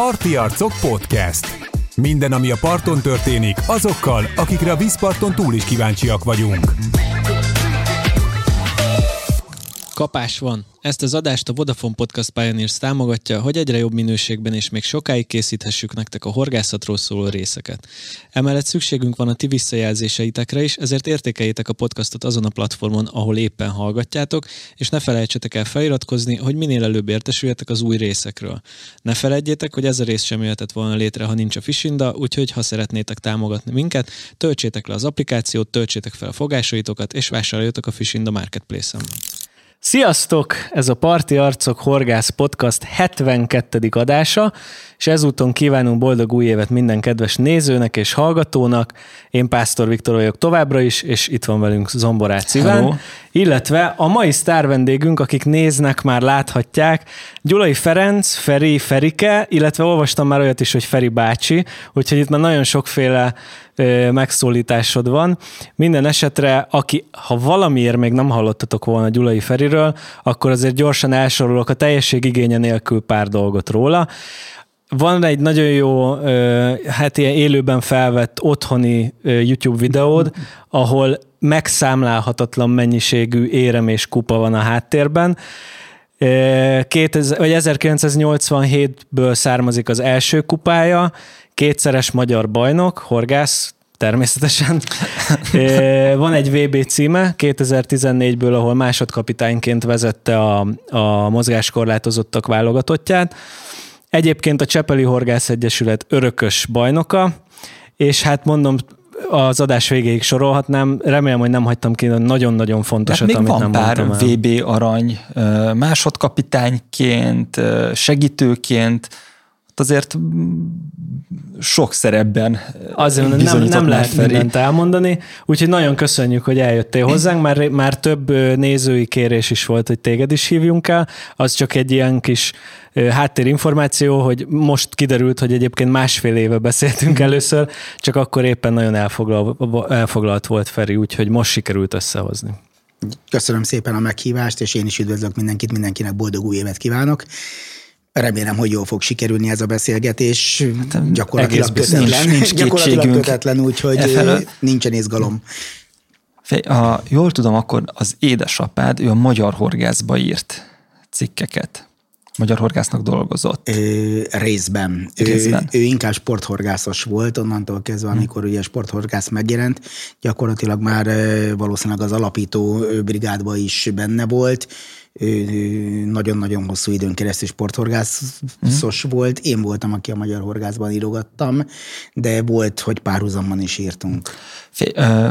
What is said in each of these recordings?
Parti Arcok Podcast. Minden, ami a parton történik, azokkal, akikre a vízparton túl is kíváncsiak vagyunk. Kapás van. Ezt az adást a Vodafone Podcast Pioneers támogatja, hogy egyre jobb minőségben és még sokáig készíthessük nektek a horgászatról szóló részeket. Emellett szükségünk van a ti visszajelzéseitekre is, ezért értékeljétek a podcastot azon a platformon, ahol éppen hallgatjátok, és ne felejtsetek el feliratkozni, hogy minél előbb értesüljetek az új részekről. Ne felejtjétek, hogy ez a rész sem jöhetett volna létre, ha nincs a Fishinda, úgyhogy ha szeretnétek támogatni minket, töltsétek le az applikációt, töltsétek fel a fogásaitokat, és vásároljatok a Fishinda Marketplace-en. Sziasztok! Ez a Parti Arcok Horgász Podcast 72. adása, és ezúton kívánunk boldog új évet minden kedves nézőnek és hallgatónak. Én Pásztor Viktor vagyok továbbra is, és itt van velünk Zomborát Iván, Hello. illetve a mai sztár vendégünk, akik néznek, már láthatják, Gyulai Ferenc, Feri Ferike, illetve olvastam már olyat is, hogy Feri bácsi, úgyhogy itt már nagyon sokféle megszólításod van. Minden esetre, aki, ha valamiért még nem hallottatok volna Gyulai Feriről, akkor azért gyorsan elsorolok a teljesség igénye nélkül pár dolgot róla. Van egy nagyon jó, hát ilyen élőben felvett otthoni YouTube videód, ahol megszámlálhatatlan mennyiségű érem és kupa van a háttérben. 2000, vagy 1987-ből származik az első kupája, kétszeres magyar bajnok, horgász, természetesen. Van egy VB címe 2014-ből, ahol másodkapitányként vezette a, a mozgáskorlátozottak válogatottját. Egyébként a Csepeli Horgász Egyesület örökös bajnoka, és hát mondom, az adás végéig sorolhatnám. Remélem, hogy nem hagytam ki nagyon-nagyon fontosat, hát amit van nem pár. VB arany másodkapitányként, segítőként, azért sok szerepben Azért nem, nem lehet Feri. mindent elmondani, úgyhogy nagyon köszönjük, hogy eljöttél hozzánk, már, már több nézői kérés is volt, hogy téged is hívjunk el, az csak egy ilyen kis háttérinformáció, hogy most kiderült, hogy egyébként másfél éve beszéltünk mhm. először, csak akkor éppen nagyon elfoglal, elfoglalt volt Feri, úgyhogy most sikerült összehozni. Köszönöm szépen a meghívást, és én is üdvözlök mindenkit, mindenkinek boldog új évet kívánok. Remélem, hogy jól fog sikerülni ez a beszélgetés. Hát, gyakorlatilag kötetlen, nincs, gyakorlatilag kötetlen, úgyhogy e nincsen izgalom. Ha jól tudom, akkor az édesapád, ő a magyar horgászba írt cikkeket. Magyar horgásznak dolgozott. Ö, részben. részben. Ő, ő inkább sporthorgászos volt, onnantól kezdve, hm. amikor ugye sporthorgász megjelent, gyakorlatilag már valószínűleg az alapító brigádba is benne volt nagyon-nagyon hosszú időn keresztül sporthorgászos mm. volt. Én voltam, aki a magyar horgászban írogattam, de volt, hogy párhuzamban is írtunk. Fé, ö,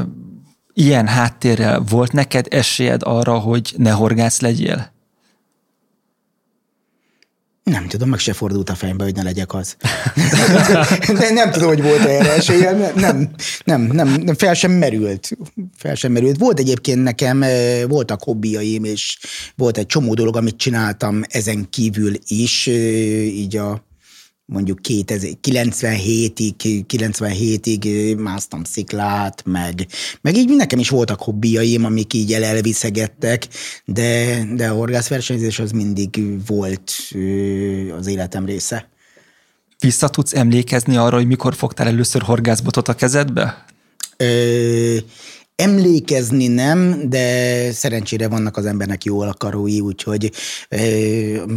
ilyen háttérrel volt neked esélyed arra, hogy ne horgász legyél? Nem tudom, meg se fordult a fejembe, hogy ne legyek az. De nem tudom, hogy volt erre esélye. Nem, nem, nem, nem, fel sem merült. Fel sem merült. Volt egyébként nekem, eh, voltak hobbiaim, és volt egy csomó dolog, amit csináltam ezen kívül is, eh, így a mondjuk 97-ig, 97-ig másztam sziklát, meg, meg így nekem is voltak hobbiaim, amik így elviszegettek, de, de a horgászversenyzés az mindig volt az életem része. Vissza tudsz emlékezni arra, hogy mikor fogtál először horgászbotot a kezedbe? Ö, Emlékezni nem, de szerencsére vannak az embernek jó akarói, úgyhogy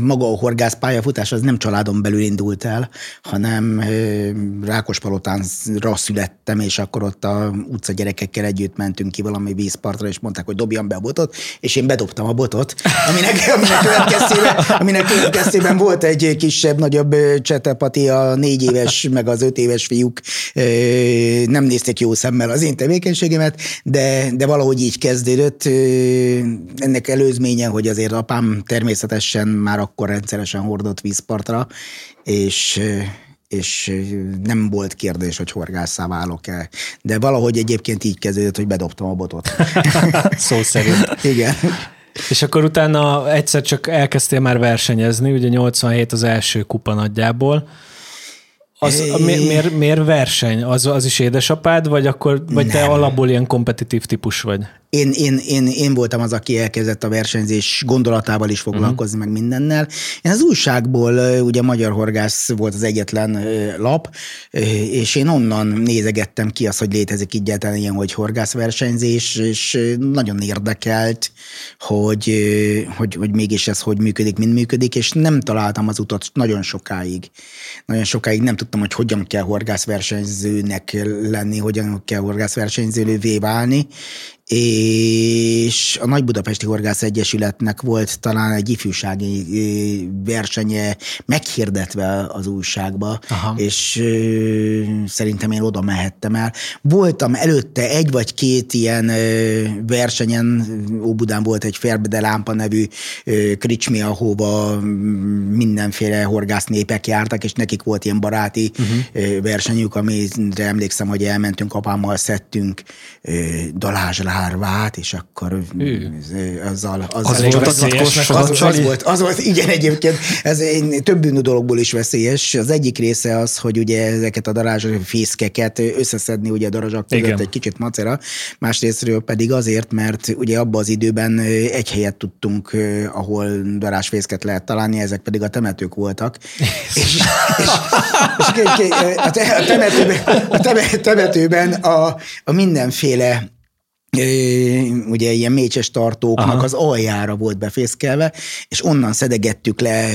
maga a horgász pályafutás az nem családon belül indult el, hanem Rákospalotánra születtem, és akkor ott a utca gyerekekkel együtt mentünk ki valami vízpartra, és mondták, hogy dobjam be a botot, és én bedobtam a botot, aminek, aminek, következtében, aminek következtében volt egy kisebb-nagyobb csetepati, a négy éves, meg az öt éves fiúk nem nézték jó szemmel az én tevékenységemet, de, de valahogy így kezdődött. Ennek előzménye, hogy azért apám természetesen már akkor rendszeresen hordott vízpartra, és és nem volt kérdés, hogy horgásszá válok-e. De valahogy egyébként így kezdődött, hogy bedobtam a botot. Szó szerint. Igen. És akkor utána egyszer csak elkezdtél már versenyezni, ugye 87 az első kupa nagyjából, az, mi, miért, miért verseny? Az, az is édesapád, vagy akkor vagy te alapból ilyen kompetitív típus vagy? Én, én, én, én voltam az, aki elkezdett a versenyzés gondolatával is foglalkozni, uh-huh. meg mindennel. Én az újságból, ugye Magyar Horgász volt az egyetlen lap, és én onnan nézegettem ki azt, hogy létezik egyáltalán ilyen, hogy horgászversenyzés, és nagyon érdekelt, hogy, hogy, hogy mégis ez hogy működik, mind működik, és nem találtam az utat nagyon sokáig. Nagyon sokáig nem tudtam, hogy hogyan kell horgászversenyzőnek lenni, hogyan kell horgászversenyzővé válni, és a Nagy Budapesti Horgász Egyesületnek volt talán egy ifjúsági versenye meghirdetve az újságba, Aha. és ö, szerintem én oda mehettem el. Voltam előtte egy vagy két ilyen ö, versenyen, Óbudán volt egy Ferbede Lámpa nevű ö, kricsmi, ahova mindenféle horgásznépek jártak, és nekik volt ilyen baráti uh-huh. versenyük, amire emlékszem, hogy elmentünk, apámmal szedtünk dalázslá árvát, és akkor azzal, azzal az, volt az, az, az, az, volt, az volt, igen egyébként, ez több dologból is veszélyes. Az egyik része az, hogy ugye ezeket a darázs fészkeket összeszedni ugye a darazsak között igen. egy kicsit macera, másrésztről pedig azért, mert ugye abban az időben egy helyet tudtunk, ahol darázsfészket lehet találni, ezek pedig a temetők voltak. és, és, és, és a temetőben, a temetőben a, a mindenféle ugye ilyen mécses tartóknak Aha. az aljára volt befészkelve, és onnan szedegettük le,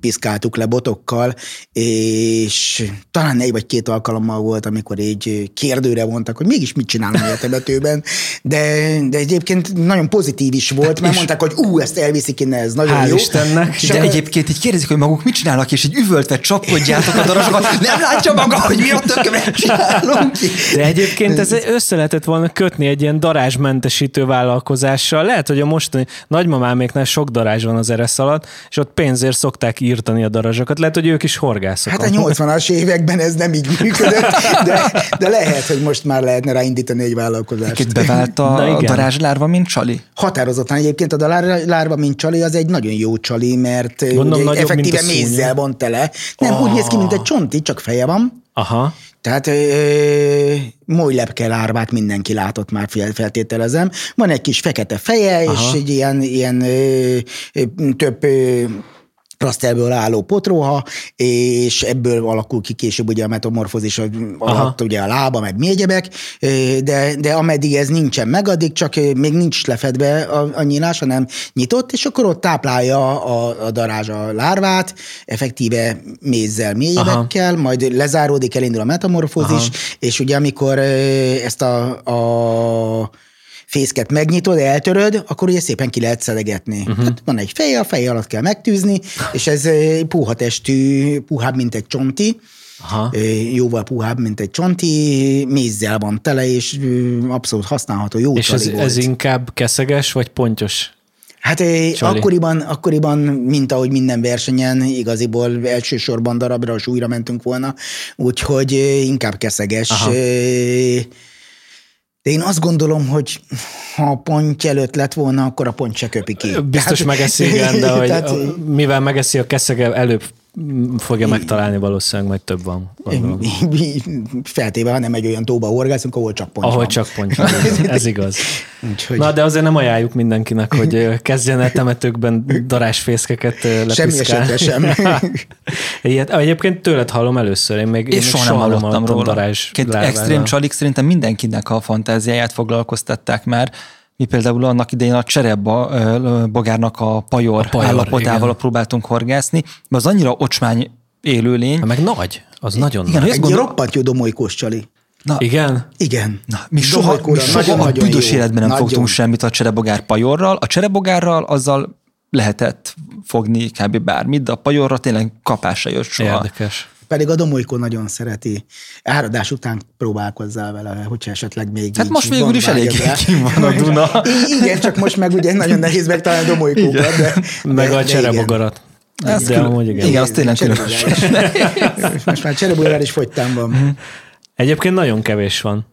piszkáltuk le botokkal, és talán egy vagy két alkalommal volt, amikor így kérdőre mondtak, hogy mégis mit csinálom a temetőben, de, de egyébként nagyon pozitív is volt, mert és mondták, hogy ú, ezt elviszik innen, ez nagyon Hál jó. Istennek. De egyébként így kérdezik, hogy maguk mit csinálnak, és egy üvöltve csapkodjátok a darabsokat, nem látja maga, hogy mi a tökömet csinálunk. De egyébként ez össze lehetett volna kötni egy egy ilyen darázsmentesítő vállalkozással. Lehet, hogy a mostani nagymamáméknál sok darázs van az eresz alatt, és ott pénzért szokták írtani a darazsokat. Lehet, hogy ők is horgászok. Hát a 80-as években ez nem így működött, de, de lehet, hogy most már lehetne ráindítani egy vállalkozást. Itt bevált a, a darázslárva, mint csali? Határozottan egyébként a darázslárva, mint csali, az egy nagyon jó csali, mert Gondolom, ugye effektíve mézzel van tele. Nem, oh. úgy néz ki, mint egy csonti, csak feje van. Aha. Tehát moly lepke lárvát mindenki látott már, feltételezem. Van egy kis fekete feje, Aha. és egy ilyen, ilyen ö, ö, több ö, rasztelből álló potróha, és ebből alakul ki később ugye a metamorfózis alatt ugye a lába, meg mi egyebek, de, de ameddig ez nincsen meg, addig csak még nincs lefedve a, a nyílás, hanem nyitott, és akkor ott táplálja a, a darázs a lárvát, effektíve mézzel, mélyebekkel, majd lezáródik, elindul a metamorfózis, Aha. és ugye amikor ezt a, a fészket megnyitod, eltöröd, akkor ugye szépen ki lehet szedegetni. Uh-huh. Hát van egy feje, a feje alatt kell megtűzni, és ez puha testű, puhább, mint egy csonti, Aha. jóval puhább, mint egy csonti, mézzel van tele, és abszolút használható, jó És ez, ez inkább keszeges, vagy pontyos? Hát akkoriban, akkoriban, mint ahogy minden versenyen, igaziból elsősorban darabra, és újra mentünk volna, úgyhogy inkább keszeges. Aha de én azt gondolom, hogy ha a pont előtt lett volna, akkor a pont se köpi ki. Biztos tehát, megeszi, igen, de hogy tehát, mivel megeszi a keszege, előbb fogja megtalálni valószínűleg, majd több van. Feltéve, ha nem egy olyan tóba horgászunk, ahol csak pont Ahol van. csak pont van, ez igaz. Úgyhogy... Na, de azért nem ajánljuk mindenkinek, hogy kezdjen el temetőkben darásfészkeket lepiszkálni. Semmi esetre sem. Ilyet, egyébként tőled hallom először, én még, és én soha nem hallottam róla. Darázs extrém csalik szerintem mindenkinek a fantáziáját foglalkoztatták már, mi például annak idején a cserebogárnak a pajor, a pajor állapotával igen. próbáltunk horgászni, mert az annyira ocsmány élőlény. Meg nagy, az nagyon igen, nagy. Egy gondol... roppant jó domolykos csali. Na, igen? Igen. Na, mi soha, mi soha nagyon, a büdös életben nem nagyon. fogtunk semmit a cserebogár pajorral. A cserebogárral azzal lehetett fogni kb. bármit, de a pajorra tényleg kapásra jött soha. Érdekes. Pedig a Domolykó nagyon szereti. Áradás után próbálkozzál vele, hogyha esetleg még Hát most végül is elég van a Duna. igen, csak most meg ugye nagyon nehéz megtalálni a Domolykókat. De, meg de, a cserebogarat. Ez de külön, amúgy igen. Igen, az tényleg különös. Most már cserebogár is fogytán van. Mhm. Egyébként nagyon kevés van.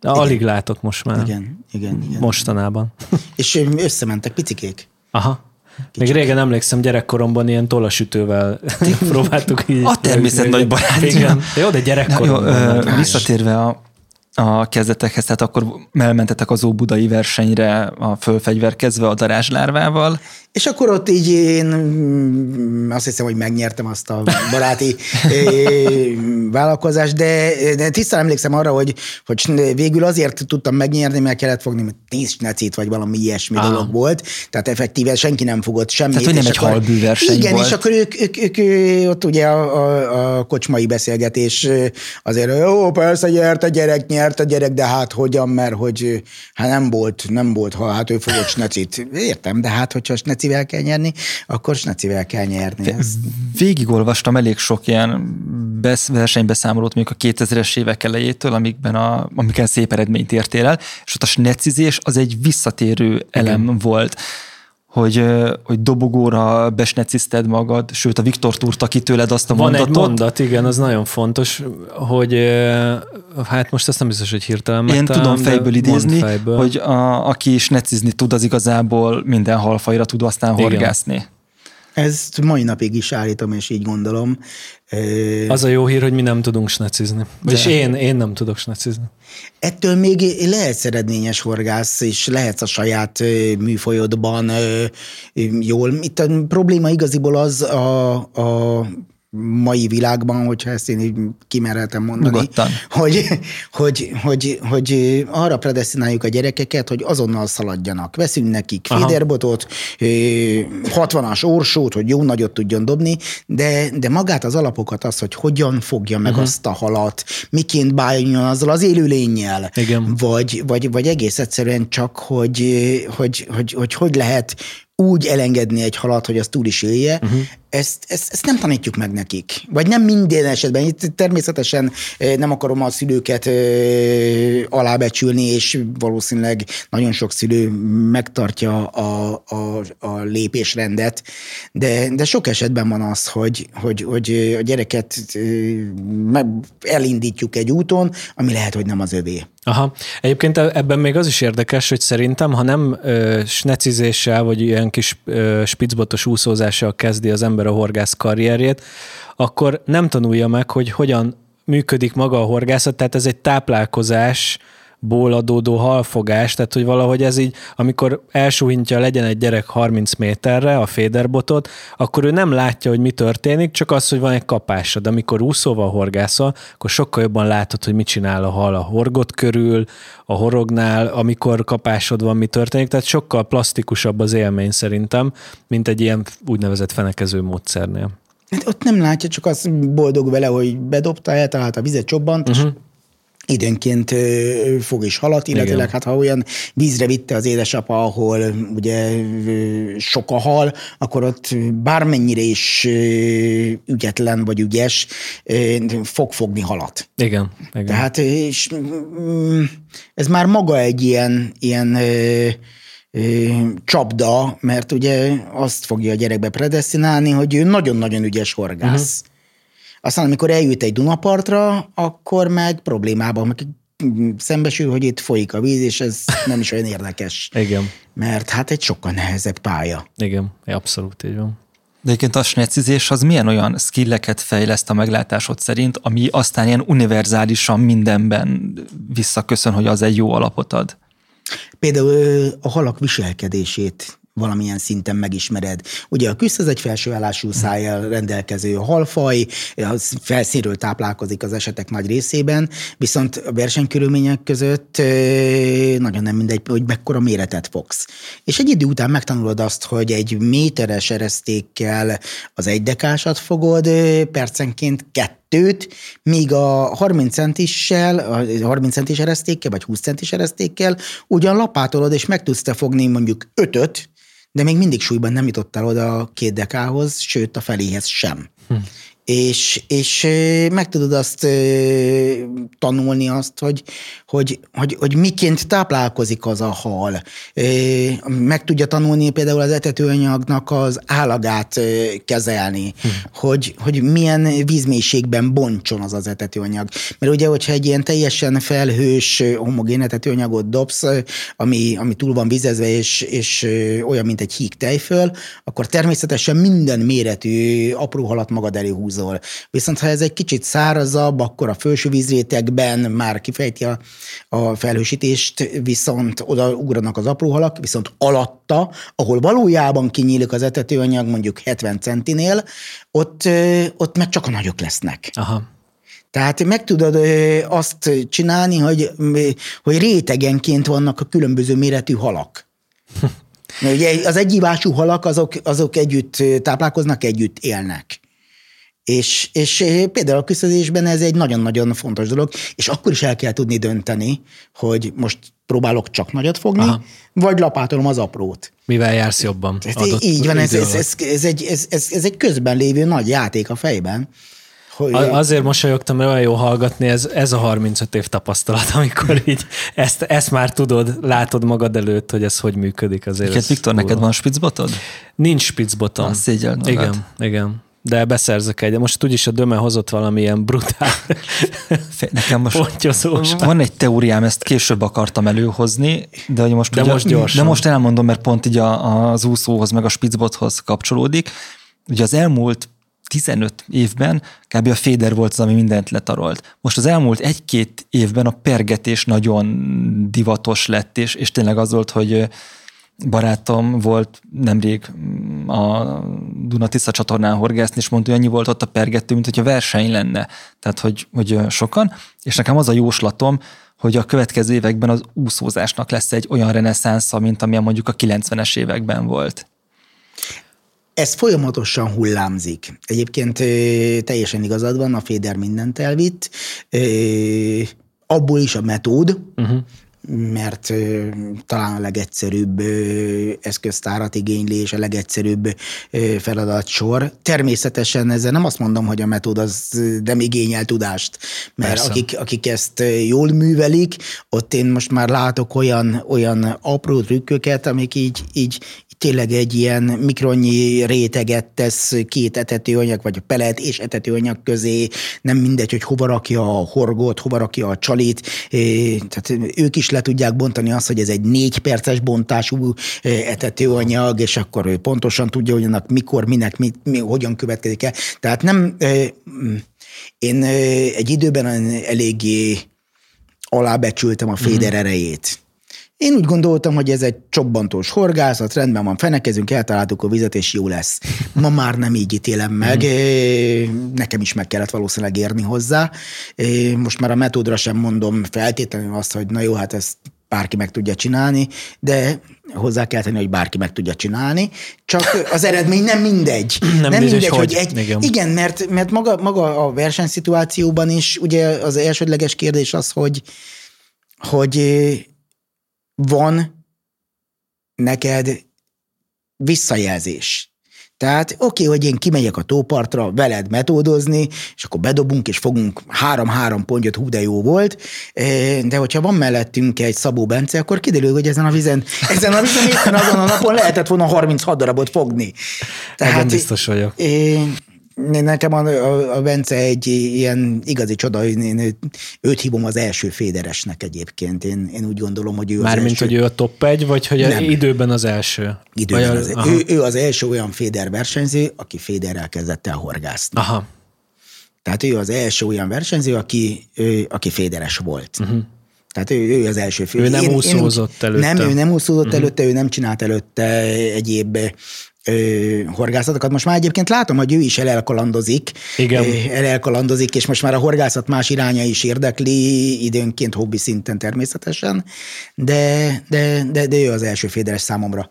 Alig látok most már. Igen, igen, igen. Mostanában. És összementek picikék. Aha. Kicsit. Még régen emlékszem, gyerekkoromban ilyen tolasütővel próbáltuk így. A természet nagy barátja. Jó, de gyerekkoromban. Na, jó, ö, visszatérve a a kezdetekhez, tehát akkor elmentetek az Óbudai versenyre a fölfegyverkezve a darázslárvával. És akkor ott így én mm, azt hiszem, hogy megnyertem azt a baráti vállalkozást, de, de tisztán emlékszem arra, hogy, hogy végül azért tudtam megnyerni, mert kellett fogni, mert tíz snecit, vagy valami ilyesmi Aha. dolog volt. Tehát effektíve senki nem fogott semmit. Tehát, hogy nem egy halbű verseny Igen, volt. és akkor ők, ők, ők, ők, ott ugye a, a, a kocsmai beszélgetés azért, jó, persze nyert a gyerek, nyert a gyerek, de hát hogyan, mert hogy hát nem volt, nem volt, ha hát ő fogott snecit. Értem, de hát hogyha sneci snecivel kell nyerni, akkor snecivel kell nyerni. Ez... Végigolvastam elég sok ilyen besz, versenybeszámolót mondjuk a 2000-es évek elejétől, amikben a, amiken szép eredményt értél el, és ott a snecizés az egy visszatérő elem Igen. volt hogy, hogy dobogóra besnecizted magad, sőt a Viktor túrta ki tőled azt a Van mondatot. egy mondat, igen, az nagyon fontos, hogy hát most ezt nem biztos, hogy hirtelen Én tudom fejből idézni, fejből. hogy a, aki snecizni tud, az igazából minden halfajra tud aztán igen. horgászni. Ezt mai napig is állítom, és így gondolom. Az a jó hír, hogy mi nem tudunk snecizni. És én, én nem tudok snecizni. Ettől még lehetsz eredményes horgász, és lehetsz a saját műfolyodban jól. Itt a probléma igaziból az a, a mai világban, hogyha ezt én így kimereltem mondani, hogy, hogy, hogy, hogy arra predestináljuk a gyerekeket, hogy azonnal szaladjanak. Veszünk nekik féderbotot, 60-as orsót, hogy jó nagyot tudjon dobni, de, de magát az alapokat, az, hogy hogyan fogja meg uh-huh. azt a halat, miként bánjon azzal az élőlényel, Igen. Vagy, vagy, vagy egész egyszerűen csak, hogy hogy, hogy, hogy, hogy lehet úgy elengedni egy halat, hogy az túl is élje, uh-huh. Ezt, ezt, ezt nem tanítjuk meg nekik. Vagy nem minden esetben. Itt természetesen nem akarom a szülőket alábecsülni, és valószínűleg nagyon sok szülő megtartja a, a, a lépésrendet, de, de sok esetben van az, hogy, hogy, hogy a gyereket elindítjuk egy úton, ami lehet, hogy nem az övé. Aha. Egyébként ebben még az is érdekes, hogy szerintem, ha nem ö, snecizéssel, vagy ilyen kis spicbotos úszózással kezdi az ember a horgász karrierjét, akkor nem tanulja meg, hogy hogyan működik maga a horgászat, tehát ez egy táplálkozás, ból adódó halfogás, tehát hogy valahogy ez így, amikor elsúhintja legyen egy gyerek 30 méterre a féderbotot, akkor ő nem látja, hogy mi történik, csak az, hogy van egy kapása. De amikor úszóval horgászol, akkor sokkal jobban látod, hogy mit csinál a hal a horgot körül, a horognál, amikor kapásod van, mi történik, tehát sokkal plastikusabb az élmény szerintem, mint egy ilyen úgynevezett fenekező módszernél. Hát ott nem látja, csak az boldog vele, hogy bedobta, eltalált a vizet, csobbant, uh-huh. és mhm időnként fog is halat, illetőleg Igen. hát ha olyan vízre vitte az édesapa, ahol ugye sok a hal, akkor ott bármennyire is ügyetlen vagy ügyes, fog fogni halat. Igen. Igen. Tehát és, mm, ez már maga egy ilyen, ilyen csapda, mert ugye azt fogja a gyerekbe predestinálni, hogy ő nagyon-nagyon ügyes horgász. Uh-huh aztán, amikor eljut egy Dunapartra, akkor meg problémában meg szembesül, hogy itt folyik a víz, és ez nem is olyan érdekes. Igen. Mert hát egy sokkal nehezebb pálya. Igen, abszolút így van. De egyébként a snecizés az milyen olyan skilleket fejleszt a meglátásod szerint, ami aztán ilyen univerzálisan mindenben visszaköszön, hogy az egy jó alapot ad? Például a halak viselkedését valamilyen szinten megismered. Ugye a küsz az egy felsőállású szájjal rendelkező halfaj, az felszínről táplálkozik az esetek nagy részében, viszont a versenykörülmények között nagyon nem mindegy, hogy mekkora méretet fogsz. És egy idő után megtanulod azt, hogy egy méteres eresztékkel az egydekásat fogod percenként kettőt, míg a 30 centissel, a 30 centis eresztékkel, vagy 20 centis eresztékkel ugyan lapátolod, és meg tudsz te fogni mondjuk ötöt, de még mindig súlyban nem jutottál oda a két dekához, sőt a feléhez sem. Hm és, és meg tudod azt tanulni azt, hogy, hogy, hogy, hogy miként táplálkozik az a hal. Meg tudja tanulni például az etetőanyagnak az állagát kezelni, hm. hogy, hogy milyen vízmélységben bontson az az etetőanyag. Mert ugye, hogyha egy ilyen teljesen felhős, homogén etetőanyagot dobsz, ami, ami túl van vizezve, és, és olyan, mint egy híg tejföl, akkor természetesen minden méretű apró halat magad elé húz húzol. Viszont ha ez egy kicsit szárazabb, akkor a felső vízrétegben már kifejti a, a felhősítést, viszont oda ugranak az apró halak, viszont alatta, ahol valójában kinyílik az etetőanyag mondjuk 70 centinél, ott, ott meg csak a nagyok lesznek. Aha. Tehát meg tudod azt csinálni, hogy, hogy rétegenként vannak a különböző méretű halak. Ugye az egyivású halak azok, azok együtt táplálkoznak, együtt élnek. És, és például a küszödésben ez egy nagyon-nagyon fontos dolog, és akkor is el kell tudni dönteni, hogy most próbálok csak nagyot fogni, Aha. vagy lapátolom az aprót. Mivel jársz jobban? Így van, ez, ez, ez, ez, egy, ez, ez, ez egy közben lévő nagy játék a fejben. Hogy... Azért mosolyogtam, mert olyan jó hallgatni, ez, ez a 35 év tapasztalat, amikor így ezt, ezt már tudod, látod magad előtt, hogy ez hogy működik. Azért Igen, Viktor, neked van spicbotod? Nincs spicbotom. Igen, igen de beszerzek egy. Most úgyis a Döme hozott valamilyen brutál Nekem most van egy teóriám, ezt később akartam előhozni, de hogy most, de ugye, most gyorsan. De most elmondom, mert pont így a, az úszóhoz, meg a spicbothoz kapcsolódik. Ugye az elmúlt 15 évben kb. a féder volt az, ami mindent letarolt. Most az elmúlt egy-két évben a pergetés nagyon divatos lett, és, és tényleg az volt, hogy barátom volt nemrég a Duna Tisza csatornán horgászni, és mondta, hogy annyi volt ott a pergető, mint hogyha verseny lenne. Tehát, hogy, hogy sokan. És nekem az a jóslatom, hogy a következő években az úszózásnak lesz egy olyan reneszánsza, mint amilyen mondjuk a 90-es években volt. Ez folyamatosan hullámzik. Egyébként teljesen igazad van, a Féder mindent elvitt. Abból is a metód, uh-huh mert talán a legegyszerűbb eszköztárat igényli, és a legegyszerűbb feladatsor. Természetesen ezzel nem azt mondom, hogy a metód az nem igényel tudást, mert akik, akik ezt jól művelik, ott én most már látok olyan, olyan apró trükköket, amik így, így, tényleg egy ilyen mikronnyi réteget tesz két etetőanyag, vagy a pelet és etetőanyag közé, nem mindegy, hogy hova rakja a horgot, hova rakja a csalit, tehát ők is le tudják bontani azt, hogy ez egy négy perces bontású etetőanyag, és akkor ő pontosan tudja, hogy annak mikor, minek, mi, mi, hogyan következik el. Tehát nem, én egy időben eléggé alábecsültem a féder mm. erejét én úgy gondoltam, hogy ez egy csobbantós horgászat, rendben van, fenekezünk, eltaláltuk a vizet, és jó lesz. Ma már nem így ítélem meg, mm. nekem is meg kellett valószínűleg érni hozzá. Most már a metódra sem mondom feltétlenül azt, hogy na jó, hát ezt bárki meg tudja csinálni, de hozzá kell tenni, hogy bárki meg tudja csinálni, csak az eredmény nem mindegy. Nem, nem mindegy, hogy, hogy egy, igen. igen, mert, mert maga, maga a versenyszituációban is ugye az elsődleges kérdés az, hogy, hogy van neked visszajelzés. Tehát oké, okay, hogy én kimegyek a tópartra veled metódozni, és akkor bedobunk, és fogunk három-három pontot, hú, de jó volt, de hogyha van mellettünk egy Szabó Bence, akkor kiderül, hogy ezen a vizen, ezen a vizen éppen azon a napon lehetett volna 36 darabot fogni. Tehát, Ebben biztos vagyok. Nekem a, a, a Bence egy ilyen igazi csoda, én őt hívom az első féderesnek egyébként. Én, én úgy gondolom, hogy ő Mármint, első... hogy ő a top egy, vagy hogy Nem. időben az első? Időben vagy az, a, ő, ő, az első olyan féder versenyző, aki féderrel kezdett el horgászni. Aha. Tehát ő az első olyan versenyző, aki, ő, aki féderes volt. Uh-huh. Tehát ő, ő az első fő. Ő nem én, úszózott én, előtte. Nem, ő nem úszózott uh-huh. előtte, ő nem csinált előtte egyéb ö, horgászatokat. Most már egyébként látom, hogy ő is elelkalandozik. Igen. elelkalandozik, és most már a horgászat más iránya is érdekli, időnként hobbi szinten természetesen, de, de, de, de ő az első féderes számomra.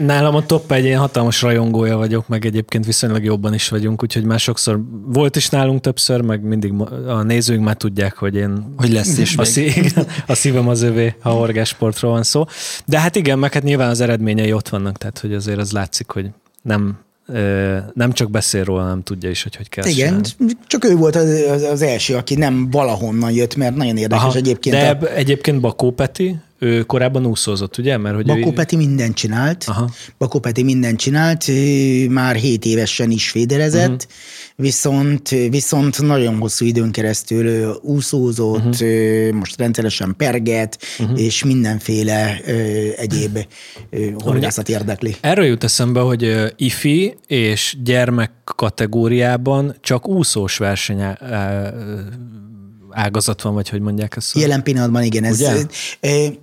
Nálam a top egy, én hatalmas rajongója vagyok, meg egyébként viszonylag jobban is vagyunk, úgyhogy már sokszor volt is nálunk többször, meg mindig a nézőink már tudják, hogy én... Hogy lesz is a, szí- igen, a szívem az övé, ha horgásportról van szó. De hát igen, meg hát nyilván az eredményei ott vannak, tehát hogy azért az látszik, hogy nem nem csak beszél róla, nem tudja is, hogy hogy kell Igen, csinálni. csak ő volt az, az, az első, aki nem valahonnan jött, mert nagyon érdekes Aha, egyébként. De a... egyébként Bakó Peti, ő korábban úszózott, ugye? Mert, hogy Bakó ő... Peti mindent csinált. Aha. Bakó Peti mindent csinált, már 7 évesen is féderezett, uh-huh viszont, viszont nagyon hosszú időn keresztül úszózott, uh-huh. most rendszeresen perget, uh-huh. és mindenféle egyéb horgászat érdekli. Erről jut eszembe, hogy ifi és gyermek kategóriában csak úszós verseny ágazat van, vagy hogy mondják ezt? Jelen pillanatban igen. Ez,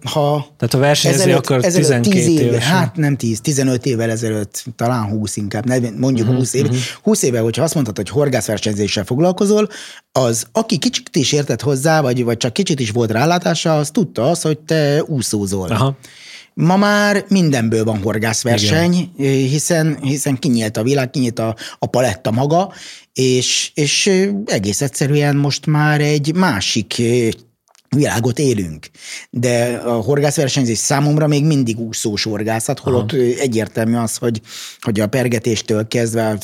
ha Tehát a versenyezni akar 12 10 éve, évesen. Hát nem 10, 15 évvel ezelőtt, talán 20 inkább, mondjuk uh-huh, 20 éve. Uh-huh. 20 éve, hogyha azt mondtad, hogy horgászversenyzéssel foglalkozol, az, aki kicsit is értett hozzá, vagy, vagy csak kicsit is volt rálátása, az tudta azt, hogy te úszózol. Aha. Ma már mindenből van horgászverseny, Igen. hiszen, hiszen kinyílt a világ, kinyílt a, a paletta maga, és, és egész egyszerűen most már egy másik világot élünk. De a horgászversenyzés számomra még mindig úszós horgászat, holott Aha. egyértelmű az, hogy, hogy a pergetéstől kezdve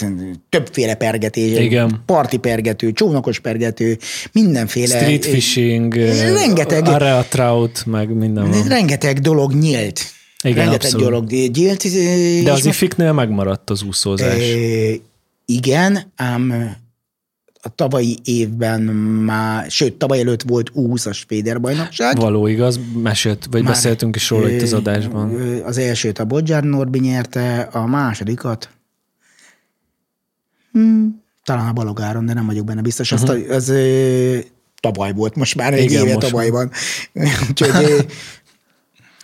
többféle pergetés, Igen. parti pergető, csónakos pergető, mindenféle... Street fishing, rengeteg, area trout, meg minden van. Rengeteg dolog nyílt. Igen, rengeteg abszolút. dolog nyílt. De az ifiknél megmaradt az úszózás. E, igen, ám a tavalyi évben már, sőt, tavaly előtt volt U20-as Féder bajnokság. Való igaz, mesélt, vagy Már beszéltünk is róla itt az adásban. Az elsőt a Bodzsár Norbi nyerte, a másodikat hmm, talán a Balogáron, de nem vagyok benne biztos. Uh-huh. Azt, az tavaly volt, most már egy Igen, éve tavaly van. Úgyhogy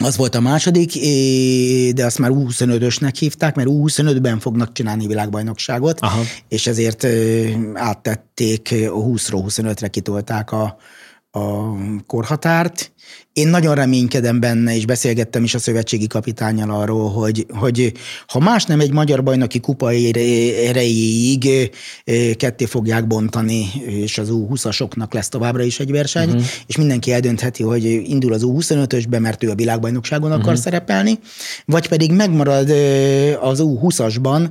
az volt a második, de azt már U25-ösnek hívták, mert U25-ben fognak csinálni világbajnokságot, Aha. és ezért áttették, a 20-ról 25-re kitolták a, a korhatárt. Én nagyon reménykedem benne, és beszélgettem is a szövetségi kapitányjal arról, hogy, hogy ha más nem egy magyar bajnoki kupa erejéig ketté fogják bontani, és az U20-asoknak lesz továbbra is egy verseny, uh-huh. és mindenki eldöntheti, hogy indul az U25-ösbe, mert ő a világbajnokságon akar uh-huh. szerepelni, vagy pedig megmarad az U20-asban,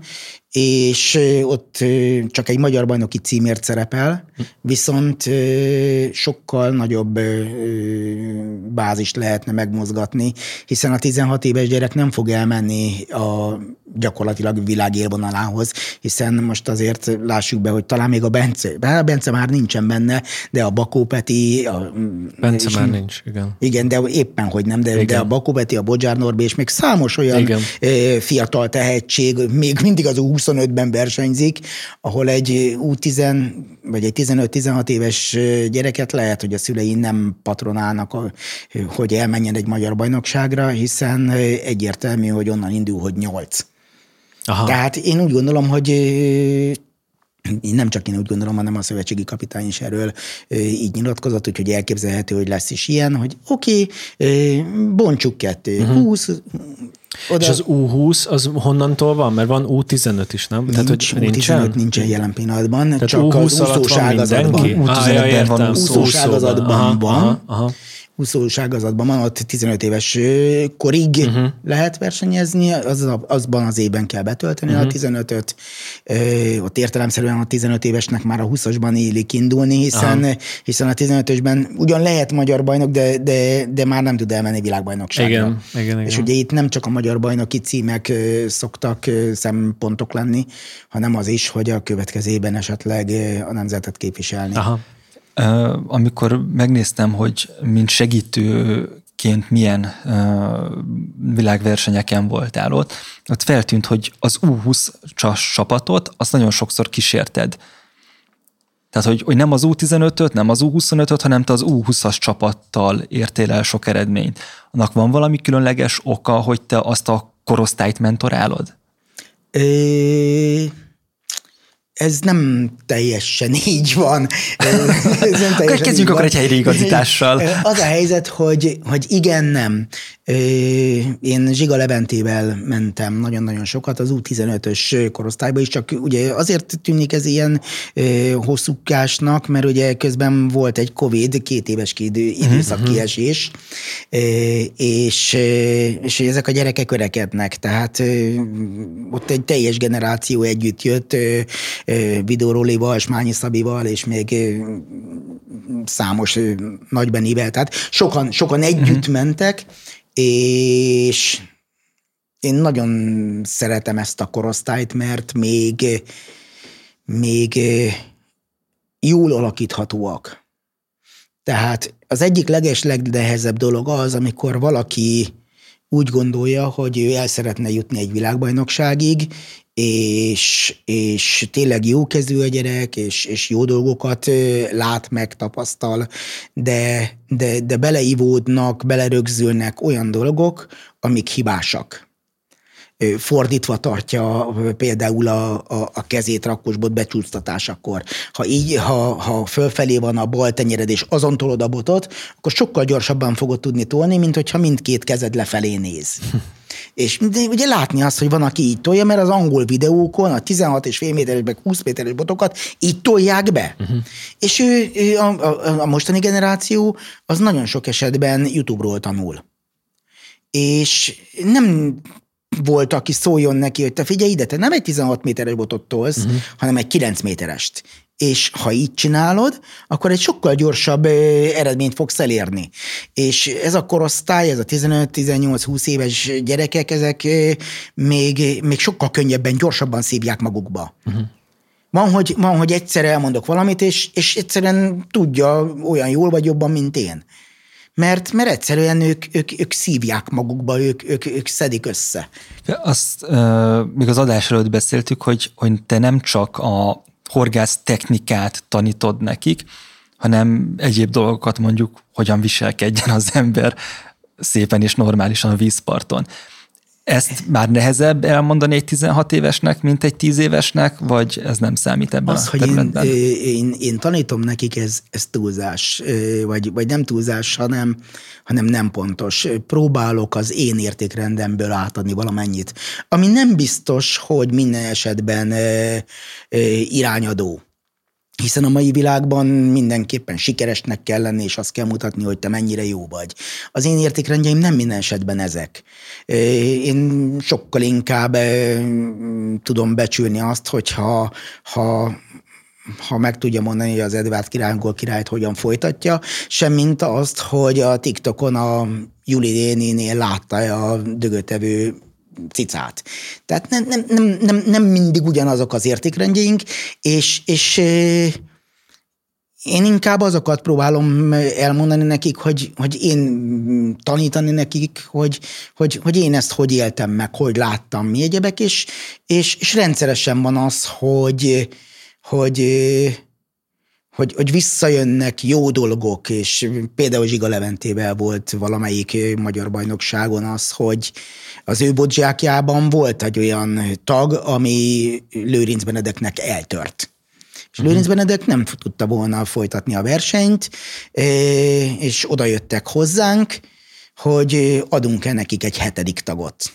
és ott csak egy magyar bajnoki címért szerepel, viszont sokkal nagyobb bázist lehetne megmozgatni, hiszen a 16 éves gyerek nem fog elmenni a gyakorlatilag világ élvonalához, hiszen most azért lássuk be, hogy talán még a Bence, a Bence már nincsen benne, de a Bakó Peti... A, Bence már nincs, igen. Igen, de éppen, hogy nem, de, igen. de a Bakó Peti, a Bodzsár Norbi, és még számos olyan igen. fiatal tehetség, még mindig az U25-ben versenyzik, ahol egy U10 vagy egy 15-16 éves gyereket lehet, hogy a szülei nem patronálnak, hogy elmenjen egy magyar bajnokságra, hiszen egyértelmű, hogy onnan indul, hogy 8. Aha. Tehát én úgy gondolom, hogy nem csak én úgy gondolom, hanem a szövetségi kapitány is erről így nyilatkozott, úgyhogy elképzelhető, hogy lesz is ilyen, hogy oké, okay, bontsuk ketté, uh-huh. 20, oda... És az U20 az honnantól van? Mert van U15 is, nem? Nincs, Tehát, hogy nincsen? U15 nincsen jelen pillanatban, Tehát csak U20 az úszós ágazatban. U15-ben van, úszós ágazatban van. Aha, aha úszós ágazatban van, ott 15 éves korig uh-huh. lehet versenyezni, az, azban az évben kell betölteni uh-huh. a 15-öt. Ott értelemszerűen a 15 évesnek már a 20-asban élik indulni, hiszen, hiszen a 15-ösben ugyan lehet magyar bajnok, de, de, de már nem tud elmenni világbajnokságra. Igen, igen, igen. És ugye itt nem csak a magyar bajnoki címek szoktak szempontok lenni, hanem az is, hogy a következőben esetleg a nemzetet képviselni. Aha. Amikor megnéztem, hogy mint segítőként milyen világversenyeken voltál ott, ott feltűnt, hogy az U20-as csapatot azt nagyon sokszor kísérted. Tehát, hogy, hogy nem az U15-öt, nem az U25-öt, hanem te az U20-as csapattal értél el sok eredményt. Annak van valami különleges oka, hogy te azt a korosztályt mentorálod? É ez nem teljesen így van. Ez nem teljesen Kezdjünk akkor egy helyreigazítással. Az a helyzet, hogy, hogy igen, nem. Én Zsiga Leventével mentem nagyon-nagyon sokat az U15-ös korosztályba is, csak ugye azért tűnik ez ilyen hosszúkásnak, mert ugye közben volt egy Covid, két éves időszak uh-huh. kiesés, és, és ezek a gyerekek örekednek, tehát ott egy teljes generáció együtt jött, Videórólival, Smányi Szabival, és még számos nagybenivel. Tehát sokan, sokan együtt uh-huh. mentek, és én nagyon szeretem ezt a korosztályt, mert még, még jól alakíthatóak. Tehát az egyik leges legnehezebb dolog az, amikor valaki úgy gondolja, hogy ő el szeretne jutni egy világbajnokságig, és, és tényleg jó kezű a gyerek, és, és jó dolgokat lát meg, tapasztal, de, de, de beleivódnak, belerögzülnek olyan dolgok, amik hibásak fordítva tartja például a, a, a kezét rakkosbot becsúsztatásakor. Ha így, ha, ha fölfelé van a bal tenyered, és azon tolod a botot, akkor sokkal gyorsabban fogod tudni tolni, mint hogyha mindkét kezed lefelé néz. És de ugye látni azt, hogy van, aki így tolja, mert az angol videókon a 16 és fél méteres, meg 20 méteres botokat így tolják be. Uh-huh. És ő, ő a, a, a mostani generáció az nagyon sok esetben YouTube-ról tanul. És nem volt, aki szóljon neki, hogy te figyelj ide, te nem egy 16 méteres botot tolsz, uh-huh. hanem egy 9 méterest. És ha így csinálod, akkor egy sokkal gyorsabb eredményt fogsz elérni. És ez a korosztály, ez a 15-18-20 éves gyerekek, ezek még, még sokkal könnyebben, gyorsabban szívják magukba. Uh-huh. Van, hogy, van, hogy egyszer elmondok valamit, és, és egyszerűen tudja olyan jól vagy jobban, mint én mert, mert egyszerűen ők, ők, ők szívják magukba, ők, ők, ők szedik össze. Azt uh, még az adás előtt beszéltük, hogy, hogy te nem csak a horgász technikát tanítod nekik, hanem egyéb dolgokat mondjuk, hogyan viselkedjen az ember szépen és normálisan a vízparton. Ezt már nehezebb elmondani egy 16 évesnek, mint egy 10 évesnek, vagy ez nem számít ebben Az, a hogy? Én, én, én tanítom nekik, ez, ez túlzás, vagy, vagy nem túlzás, hanem, hanem nem pontos. Próbálok az én értékrendemből átadni valamennyit, ami nem biztos, hogy minden esetben irányadó hiszen a mai világban mindenképpen sikeresnek kell lenni, és azt kell mutatni, hogy te mennyire jó vagy. Az én értékrendjeim nem minden esetben ezek. Én sokkal inkább tudom becsülni azt, hogyha ha, ha meg tudja mondani, hogy az Edward király királyt hogyan folytatja, semmint azt, hogy a TikTokon a Juli Dénénél látta a dögötevő cicát. Tehát nem, nem, nem, nem, nem mindig ugyanazok az értékrendjeink, és, és én inkább azokat próbálom elmondani nekik, hogy, hogy én tanítani nekik, hogy, hogy, hogy én ezt hogy éltem meg, hogy láttam mi egyebek, és, és, és rendszeresen van az, hogy, hogy hogy, hogy visszajönnek jó dolgok, és például Zsiga Leventével volt valamelyik magyar bajnokságon az, hogy az ő bodzsákjában volt egy olyan tag, ami Lőrinc Benedeknek eltört. És uh-huh. Lőrinc Benedek nem tudta volna folytatni a versenyt, és oda jöttek hozzánk, hogy adunk-e nekik egy hetedik tagot.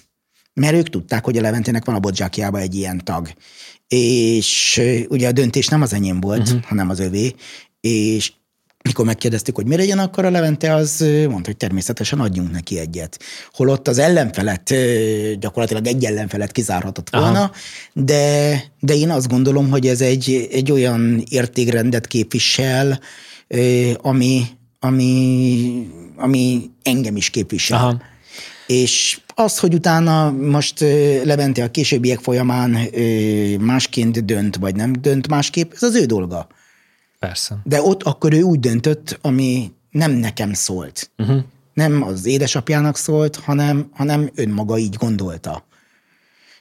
Mert ők tudták, hogy a Leventének van a bodzsákjában egy ilyen tag és ugye a döntés nem az enyém volt, uh-huh. hanem az övé, és mikor megkérdeztük, hogy mire legyen, akkor a Levente az mondta, hogy természetesen adjunk neki egyet. Holott az ellenfelet, gyakorlatilag egy ellenfelet kizárhatott volna, Aha. de, de én azt gondolom, hogy ez egy, egy olyan értékrendet képvisel, ami, ami, ami engem is képvisel. Aha. És az, hogy utána most Levente a későbbiek folyamán másként dönt, vagy nem dönt másképp, ez az ő dolga. Persze. De ott akkor ő úgy döntött, ami nem nekem szólt. Uh-huh. Nem az édesapjának szólt, hanem, hanem önmaga így gondolta.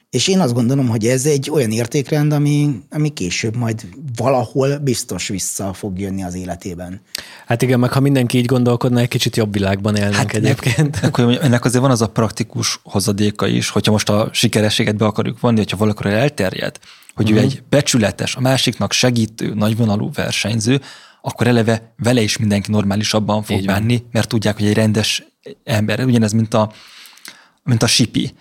És én azt gondolom, hogy ez egy olyan értékrend, ami, ami később majd valahol biztos vissza fog jönni az életében. Hát igen, meg ha mindenki így gondolkodna, egy kicsit jobb világban élnénk hát egyébként. Akkor ennek azért van az a praktikus hozadéka is, hogyha most a sikerességet be akarjuk vonni, hogyha valakor elterjed, hogy uh-huh. ő mhm. egy becsületes, a másiknak segítő, nagyvonalú versenyző, akkor eleve vele is mindenki normálisabban fog bánni, mert tudják, hogy egy rendes ember, ugyanez, mint a, mint a sipi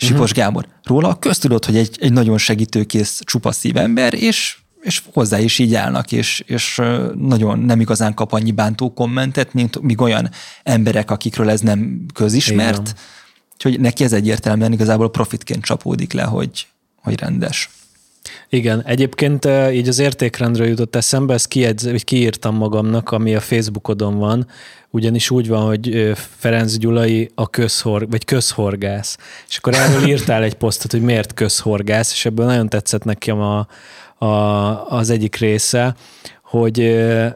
Sipos uh-huh. Gábor. Róla köztudott, hogy egy, egy nagyon segítőkész, csupa ember, és, és hozzá is így állnak, és, és nagyon nem igazán kap annyi bántó kommentet, mint míg olyan emberek, akikről ez nem közismert. Igen. Úgyhogy neki ez egyértelműen igazából profitként csapódik le, hogy, hogy rendes. Igen, egyébként így az értékrendről jutott eszembe, ezt hogy kiírtam magamnak, ami a Facebookodon van, ugyanis úgy van, hogy Ferenc Gyulai a közhorg, vagy közhorgász. És akkor erről írtál egy posztot, hogy miért közhorgász, és ebből nagyon tetszett nekem a, a, az egyik része, hogy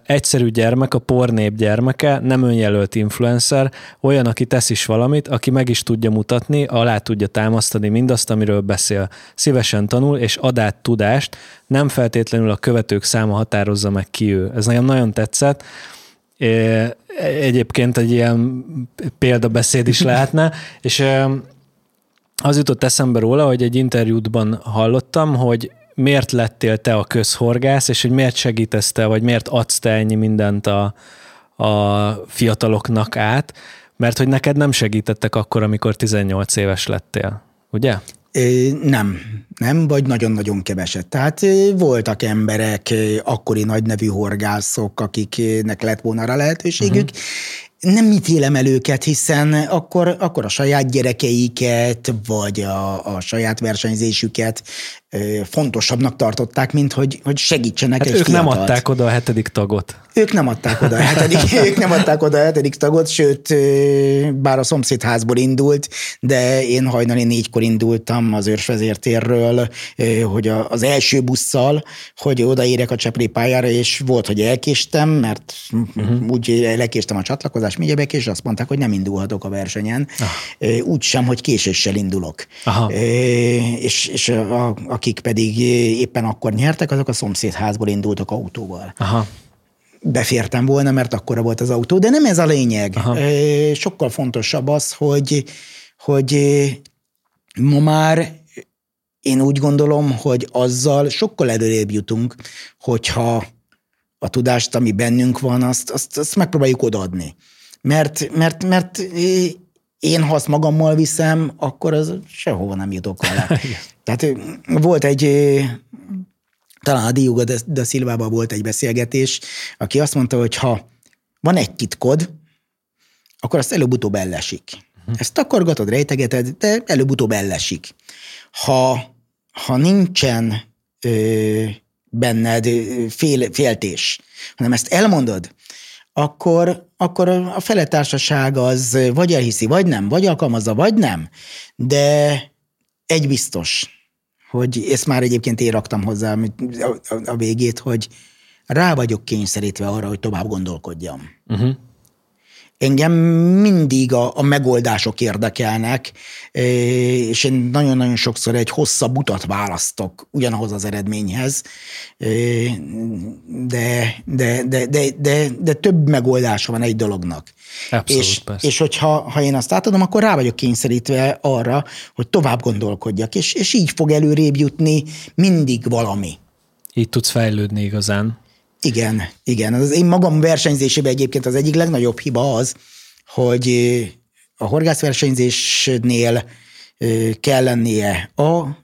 egyszerű gyermek, a pornép gyermeke, nem önjelölt influencer, olyan, aki tesz is valamit, aki meg is tudja mutatni, alá tudja támasztani mindazt, amiről beszél. Szívesen tanul, és ad át tudást, nem feltétlenül a követők száma határozza meg ki ő. Ez nekem nagyon tetszett. Egyébként egy ilyen példabeszéd is lehetne, és az jutott eszembe róla, hogy egy interjútban hallottam, hogy miért lettél te a közhorgász, és hogy miért segítesz te, vagy miért adsz te ennyi mindent a, a fiataloknak át, mert hogy neked nem segítettek akkor, amikor 18 éves lettél, ugye? Nem, nem, vagy nagyon-nagyon keveset. Tehát voltak emberek, akkori nagynevű horgászok, akiknek lett volna rá lehetőségük, uh-huh nem ítélem el őket, hiszen akkor, akkor a saját gyerekeiket, vagy a, a saját versenyzésüket fontosabbnak tartották, mint hogy, hogy segítsenek hát egy ők fiatalt. nem adták oda a hetedik tagot. Ők nem adták oda a hetedik, ők nem adták oda a hetedik tagot, sőt, bár a szomszédházból indult, de én hajnali négykor indultam az őrsvezértérről, hogy az első busszal, hogy odaérek a Csepré pályára, és volt, hogy elkéstem, mert uh-huh. úgy lekéstem a csatlakozás migyebek, és azt mondták, hogy nem indulhatok a versenyen, ah. úgy sem, hogy késéssel indulok. Aha. És, és a, a akik pedig éppen akkor nyertek, azok a szomszédházból indultak autóval. Aha. Befértem volna, mert akkora volt az autó, de nem ez a lényeg. Aha. Sokkal fontosabb az, hogy, hogy ma már én úgy gondolom, hogy azzal sokkal előrébb jutunk, hogyha a tudást, ami bennünk van, azt, azt, azt megpróbáljuk odaadni. Mert, mert, mert én, ha azt magammal viszem, akkor az sehova nem jutok vele. Tehát volt egy, talán a Diuga de, Szilvában volt egy beszélgetés, aki azt mondta, hogy ha van egy titkod, akkor azt előbb-utóbb ellesik. Uh-huh. Ezt takargatod, rejtegeted, de előbb-utóbb ellesik. Ha, ha nincsen ö, benned fél, féltés, hanem ezt elmondod, akkor, akkor a fele társaság az vagy elhiszi, vagy nem, vagy alkalmazza, vagy nem. De egy biztos, hogy ezt már egyébként én raktam hozzá a, a, a végét, hogy rá vagyok kényszerítve arra, hogy tovább gondolkodjam. Uh-huh. Engem mindig a, a megoldások érdekelnek, és én nagyon-nagyon sokszor egy hosszabb utat választok ugyanahoz az eredményhez, de, de, de, de, de, de több megoldása van egy dolognak. Abszolút, és, és hogyha ha én azt átadom, akkor rá vagyok kényszerítve arra, hogy tovább gondolkodjak, és, és így fog előrébb jutni mindig valami. Így tudsz fejlődni igazán. Igen, igen. Az én magam versenyzésében egyébként az egyik legnagyobb hiba az, hogy a horgászversenyzésnél kell lennie A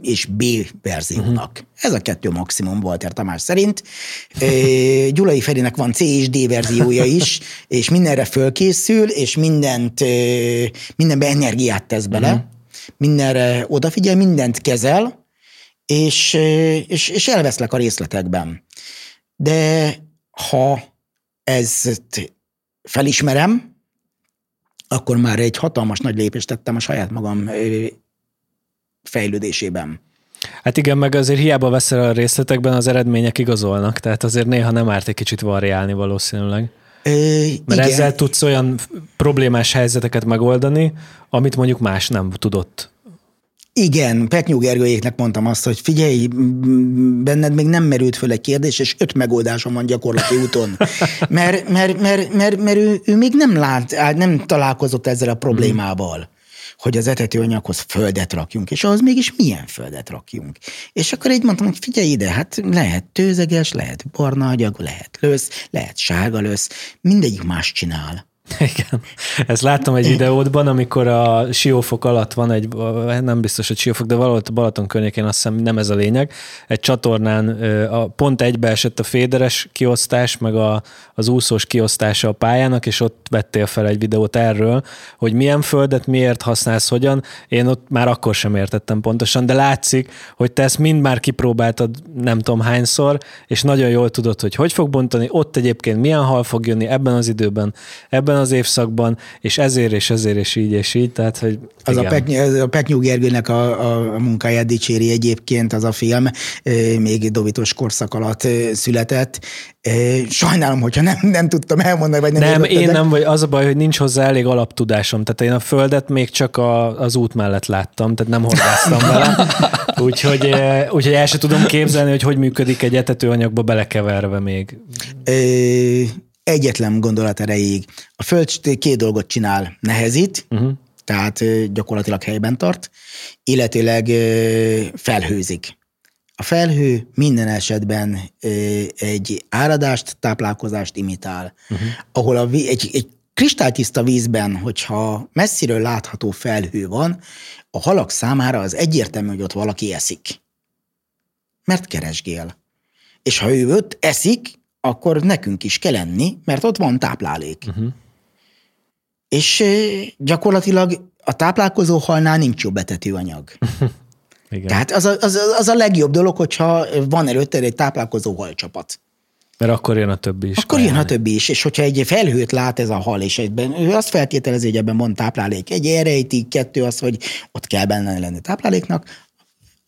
és B verziónak. Uh-huh. Ez a kettő maximum Walter Tamás szerint. Gyulai Ferinek van C és D verziója is, és mindenre fölkészül, és mindent, mindenbe energiát tesz bele, uh-huh. mindenre odafigyel, mindent kezel, és, és, és elveszlek a részletekben. De ha ezt felismerem, akkor már egy hatalmas nagy lépést tettem a saját magam fejlődésében. Hát igen, meg azért hiába veszel a részletekben, az eredmények igazolnak, tehát azért néha nem árt egy kicsit variálni valószínűleg. Ö, Mert igen. ezzel tudsz olyan problémás helyzeteket megoldani, amit mondjuk más nem tudott igen, Peknyú Gergőjéknek mondtam azt, hogy figyelj, benned még nem merült föl egy kérdés, és öt megoldásom van gyakorlati úton. Mert, mert, mert, mert, mert ő, ő még nem lát, nem találkozott ezzel a problémával hogy az etetőanyaghoz földet rakjunk, és ahhoz mégis milyen földet rakjunk. És akkor így mondtam, hogy figyelj ide, hát lehet tőzeges, lehet barna agyag, lehet lösz, lehet sárga lösz, mindegyik más csinál. Igen. Ezt láttam egy videódban, amikor a siófok alatt van egy, nem biztos, hogy siófok, de valahol a Balaton környékén azt hiszem nem ez a lényeg. Egy csatornán a, pont egybeesett a féderes kiosztás, meg a, az úszós kiosztása a pályának, és ott vettél fel egy videót erről, hogy milyen földet miért használsz, hogyan. Én ott már akkor sem értettem pontosan, de látszik, hogy te ezt mind már kipróbáltad nem tudom hányszor, és nagyon jól tudod, hogy hogy fog bontani, ott egyébként milyen hal fog jönni ebben az időben, ebben az évszakban, és ezért, és ezért, és így, és így. Tehát, hogy az igen. a, Pek, a Peknyú Gergőnek a, a munkáját dicséri egyébként az a film, még Dovitos korszak alatt született. Sajnálom, hogyha nem, nem tudtam elmondani, vagy nem Nem, én nem vagy, az a baj, hogy nincs hozzá elég alaptudásom. Tehát én a földet még csak a, az út mellett láttam, tehát nem horgásztam vele. Úgyhogy, úgyhogy el sem tudom képzelni, hogy hogy működik egy etetőanyagba belekeverve még. Egyetlen gondolat erejéig. A föld két dolgot csinál, nehezít, uh-huh. tehát gyakorlatilag helyben tart, illetőleg felhőzik. A felhő minden esetben egy áradást, táplálkozást imitál, uh-huh. ahol a, egy, egy kristálytiszta vízben, hogyha messziről látható felhő van, a halak számára az egyértelmű, hogy ott valaki eszik. Mert keresgél. És ha ő ott eszik, akkor nekünk is kell enni, mert ott van táplálék. Uh-huh. És gyakorlatilag a táplálkozó halnál nincs jobb betetőanyag. Igen. Tehát az a, az, az a legjobb dolog, hogyha van előtte egy táplálkozó halcsapat. Mert akkor jön a többi is. Akkor jön a többi is, és hogyha egy felhőt lát ez a hal, és egyben, ő azt feltételezi, hogy ebben van táplálék. Egy erejti, kettő az, hogy ott kell benne lenni tápláléknak,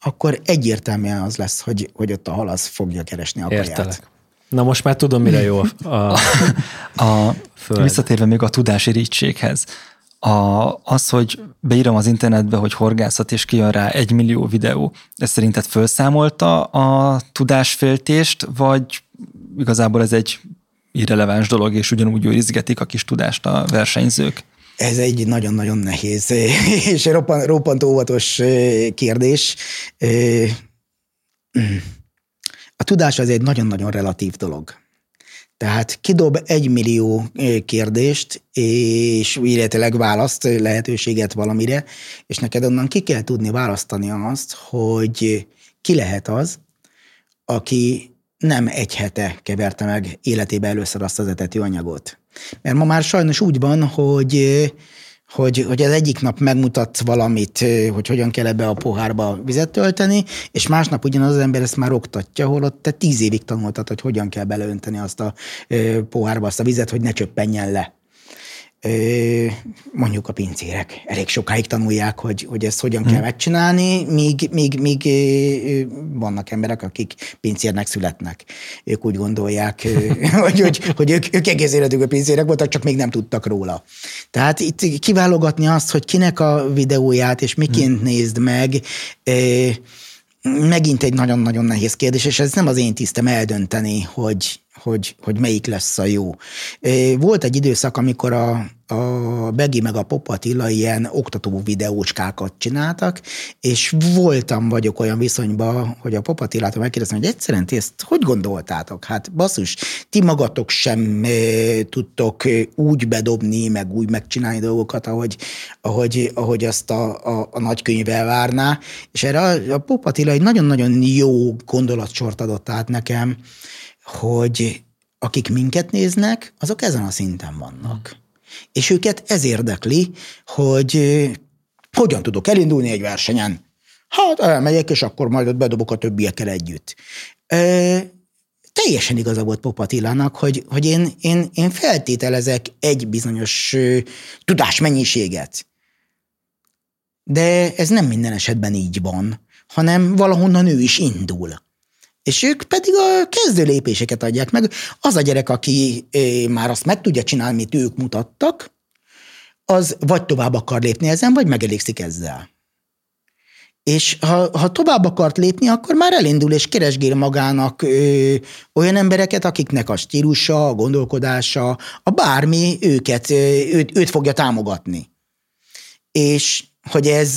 akkor egyértelműen az lesz, hogy, hogy ott a hal az fogja keresni a kaját. Értelek. Na most már tudom, mire jó a, a, a Visszatérve még a tudásirítséghez. A, az, hogy beírom az internetbe, hogy horgászat, és kijön rá egy millió videó, ez szerinted felszámolta a tudásféltést, vagy igazából ez egy irreleváns dolog, és ugyanúgy őrizgetik a kis tudást a versenyzők? Ez egy nagyon-nagyon nehéz és roppant, roppant óvatos kérdés. A tudás az egy nagyon-nagyon relatív dolog. Tehát kidob egy millió kérdést, és illetőleg választ, lehetőséget valamire, és neked onnan ki kell tudni választani azt, hogy ki lehet az, aki nem egy hete keverte meg életébe először azt az etető anyagot. Mert ma már sajnos úgy van, hogy hogy, hogy az egyik nap megmutat valamit, hogy hogyan kell ebbe a pohárba vizet tölteni, és másnap ugyanaz az ember ezt már oktatja, holott te tíz évig tanultad, hogy hogyan kell beleönteni azt a pohárba azt a vizet, hogy ne csöppenjen le mondjuk a pincérek elég sokáig tanulják, hogy, hogy ezt hogyan hmm. kell megcsinálni, míg, míg, míg vannak emberek, akik pincérnek születnek. Ők úgy gondolják, hogy, hogy, hogy ők, ők egész életükben pincérek voltak, csak még nem tudtak róla. Tehát itt kiválogatni azt, hogy kinek a videóját és miként hmm. nézd meg, megint egy nagyon-nagyon nehéz kérdés, és ez nem az én tisztem eldönteni, hogy, hogy, hogy melyik lesz a jó. Volt egy időszak, amikor a, a Begi meg a Popatilla ilyen oktató videóskákat csináltak, és voltam vagyok olyan viszonyban, hogy a Popatillát megkérdeztem, hogy egyszerűen ti ezt hogy gondoltátok? Hát basszus, ti magatok sem e, tudtok úgy bedobni, meg úgy megcsinálni dolgokat, ahogy, ahogy, ahogy azt a, a, a nagykönyvvel várná, és erre a, a Popatilla egy nagyon-nagyon jó gondolatsort adott át nekem, hogy akik minket néznek, azok ezen a szinten vannak. És őket ez érdekli, hogy hogyan tudok elindulni egy versenyen. Hát elmegyek, és akkor majd ott bedobok a többiekkel együtt. E, teljesen igaza volt Popatilának, hogy, hogy én, én, én feltételezek egy bizonyos tudásmennyiséget. De ez nem minden esetben így van, hanem valahonnan ő is indul és ők pedig a kezdő lépéseket adják meg. Az a gyerek, aki már azt meg tudja csinálni, amit ők mutattak, az vagy tovább akar lépni ezen, vagy megelégszik ezzel. És ha, ha tovább akart lépni, akkor már elindul és keresgél magának ö, olyan embereket, akiknek a stílusa, a gondolkodása, a bármi őket, ö, őt, őt fogja támogatni. És hogy ez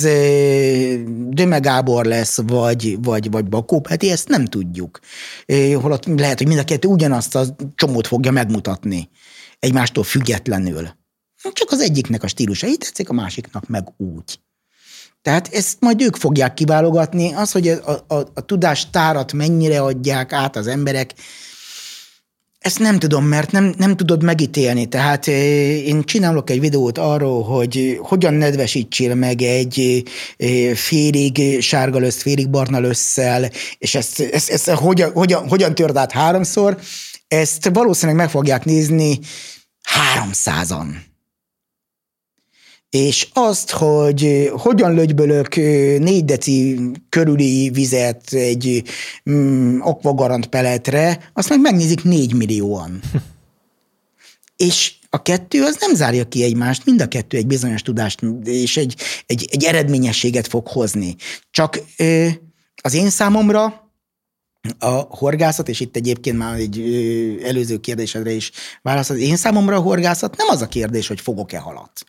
Döme Gábor lesz, vagy, vagy, vagy Bakó Peti, ezt nem tudjuk. Holott lehet, hogy mind a kettő ugyanazt a csomót fogja megmutatni, egymástól függetlenül. Csak az egyiknek a stílusa így tetszik, a másiknak meg úgy. Tehát ezt majd ők fogják kiválogatni, az, hogy a, a, a tudástárat mennyire adják át az emberek, ezt nem tudom, mert nem, nem tudod megítélni. Tehát eh, én csinálok egy videót arról, hogy hogyan nedvesítsél meg egy eh, félig sárga lössz, félig barna lösszel, és ezt, ezt, ezt hogyan, hogyan, hogyan tört át háromszor, ezt valószínűleg meg fogják nézni háromszázan és azt, hogy hogyan lögybölök négy deci körüli vizet egy mm, akvagarant peletre, azt meg megnézik négy millióan. és a kettő az nem zárja ki egymást, mind a kettő egy bizonyos tudást és egy, egy, egy eredményességet fog hozni. Csak az én számomra a horgászat, és itt egyébként már egy előző kérdésedre is válasz, az én számomra a horgászat nem az a kérdés, hogy fogok-e halat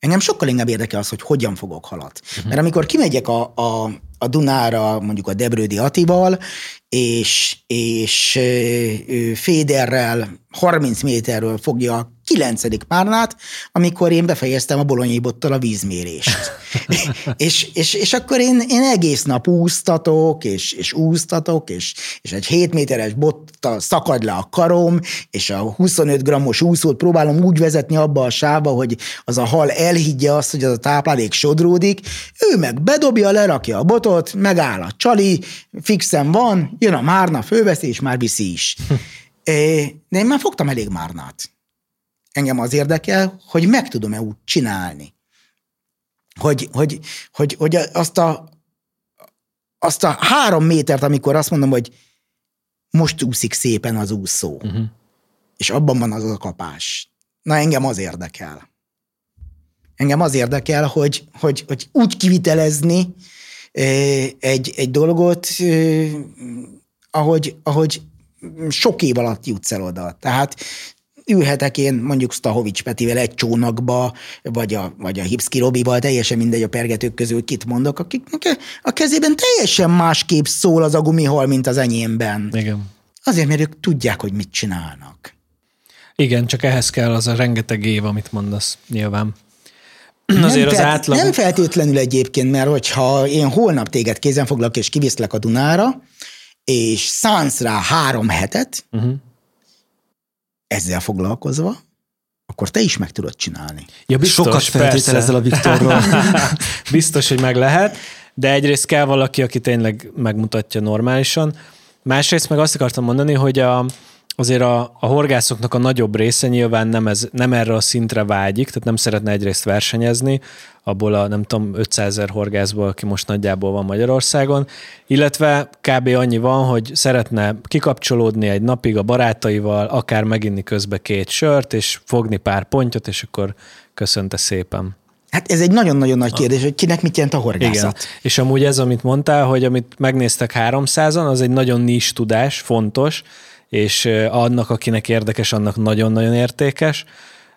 Engem sokkal inkább érdekel az, hogy hogyan fogok halat. Uh-huh. Mert amikor kimegyek a, a, a Dunára, mondjuk a Debrődi Atival, és, és Féderrel 30 méterről fogja a kilencedik párnát, amikor én befejeztem a bolonyai bottal a vízmérést. és, és, és akkor én, én egész nap úsztatok, és, és úsztatok, és, és egy 7 méteres bottal szakad le a karom, és a 25 grammos úszót próbálom úgy vezetni abba a sába, hogy az a hal elhiggye azt, hogy az a táplálék sodródik, ő meg bedobja, lerakja a botot, megáll a csali, fixen van, jön a márna, fölveszi, és már viszi is. De én már fogtam elég márnát. Engem az érdekel, hogy meg tudom-e úgy csinálni. Hogy, hogy, hogy, hogy azt, a, azt a három métert, amikor azt mondom, hogy most úszik szépen az úszó, uh-huh. és abban van az a kapás. Na engem az érdekel. Engem az érdekel, hogy, hogy, hogy úgy kivitelezni egy, egy dolgot, ahogy, ahogy sok év alatt jutsz el oda. Tehát ülhetek én mondjuk Stahovics Petivel egy csónakba, vagy a, vagy a Hipszki Robival, teljesen mindegy a pergetők közül kit mondok, akiknek a kezében teljesen másképp szól az a gumihal, mint az enyémben. Igen. Azért, mert ők tudják, hogy mit csinálnak. Igen, csak ehhez kell az a rengeteg év, amit mondasz, nyilván. Azért nem, az átlag... nem feltétlenül egyébként, mert hogyha én holnap téged kézen foglak és kiviszlek a Dunára, és szánsz rá három hetet, uh-huh. ezzel foglalkozva, akkor te is meg tudod csinálni. Ja, biztos, Sokat feltételezel a Viktorról. biztos, hogy meg lehet, de egyrészt kell valaki, aki tényleg megmutatja normálisan. Másrészt meg azt akartam mondani, hogy a, azért a, a horgászoknak a nagyobb része nyilván nem, ez, nem erre a szintre vágyik, tehát nem szeretne egyrészt versenyezni, abból a nem tudom 500 ezer horgászból, aki most nagyjából van Magyarországon, illetve kb. annyi van, hogy szeretne kikapcsolódni egy napig a barátaival, akár meginni közbe két sört, és fogni pár pontyot, és akkor köszönte szépen. Hát ez egy nagyon-nagyon nagy kérdés, hogy kinek mit jelent a horgászat. Igen. És amúgy ez, amit mondtál, hogy amit megnéztek 300-an, az egy nagyon nis tudás, fontos, és annak, akinek érdekes, annak nagyon-nagyon értékes,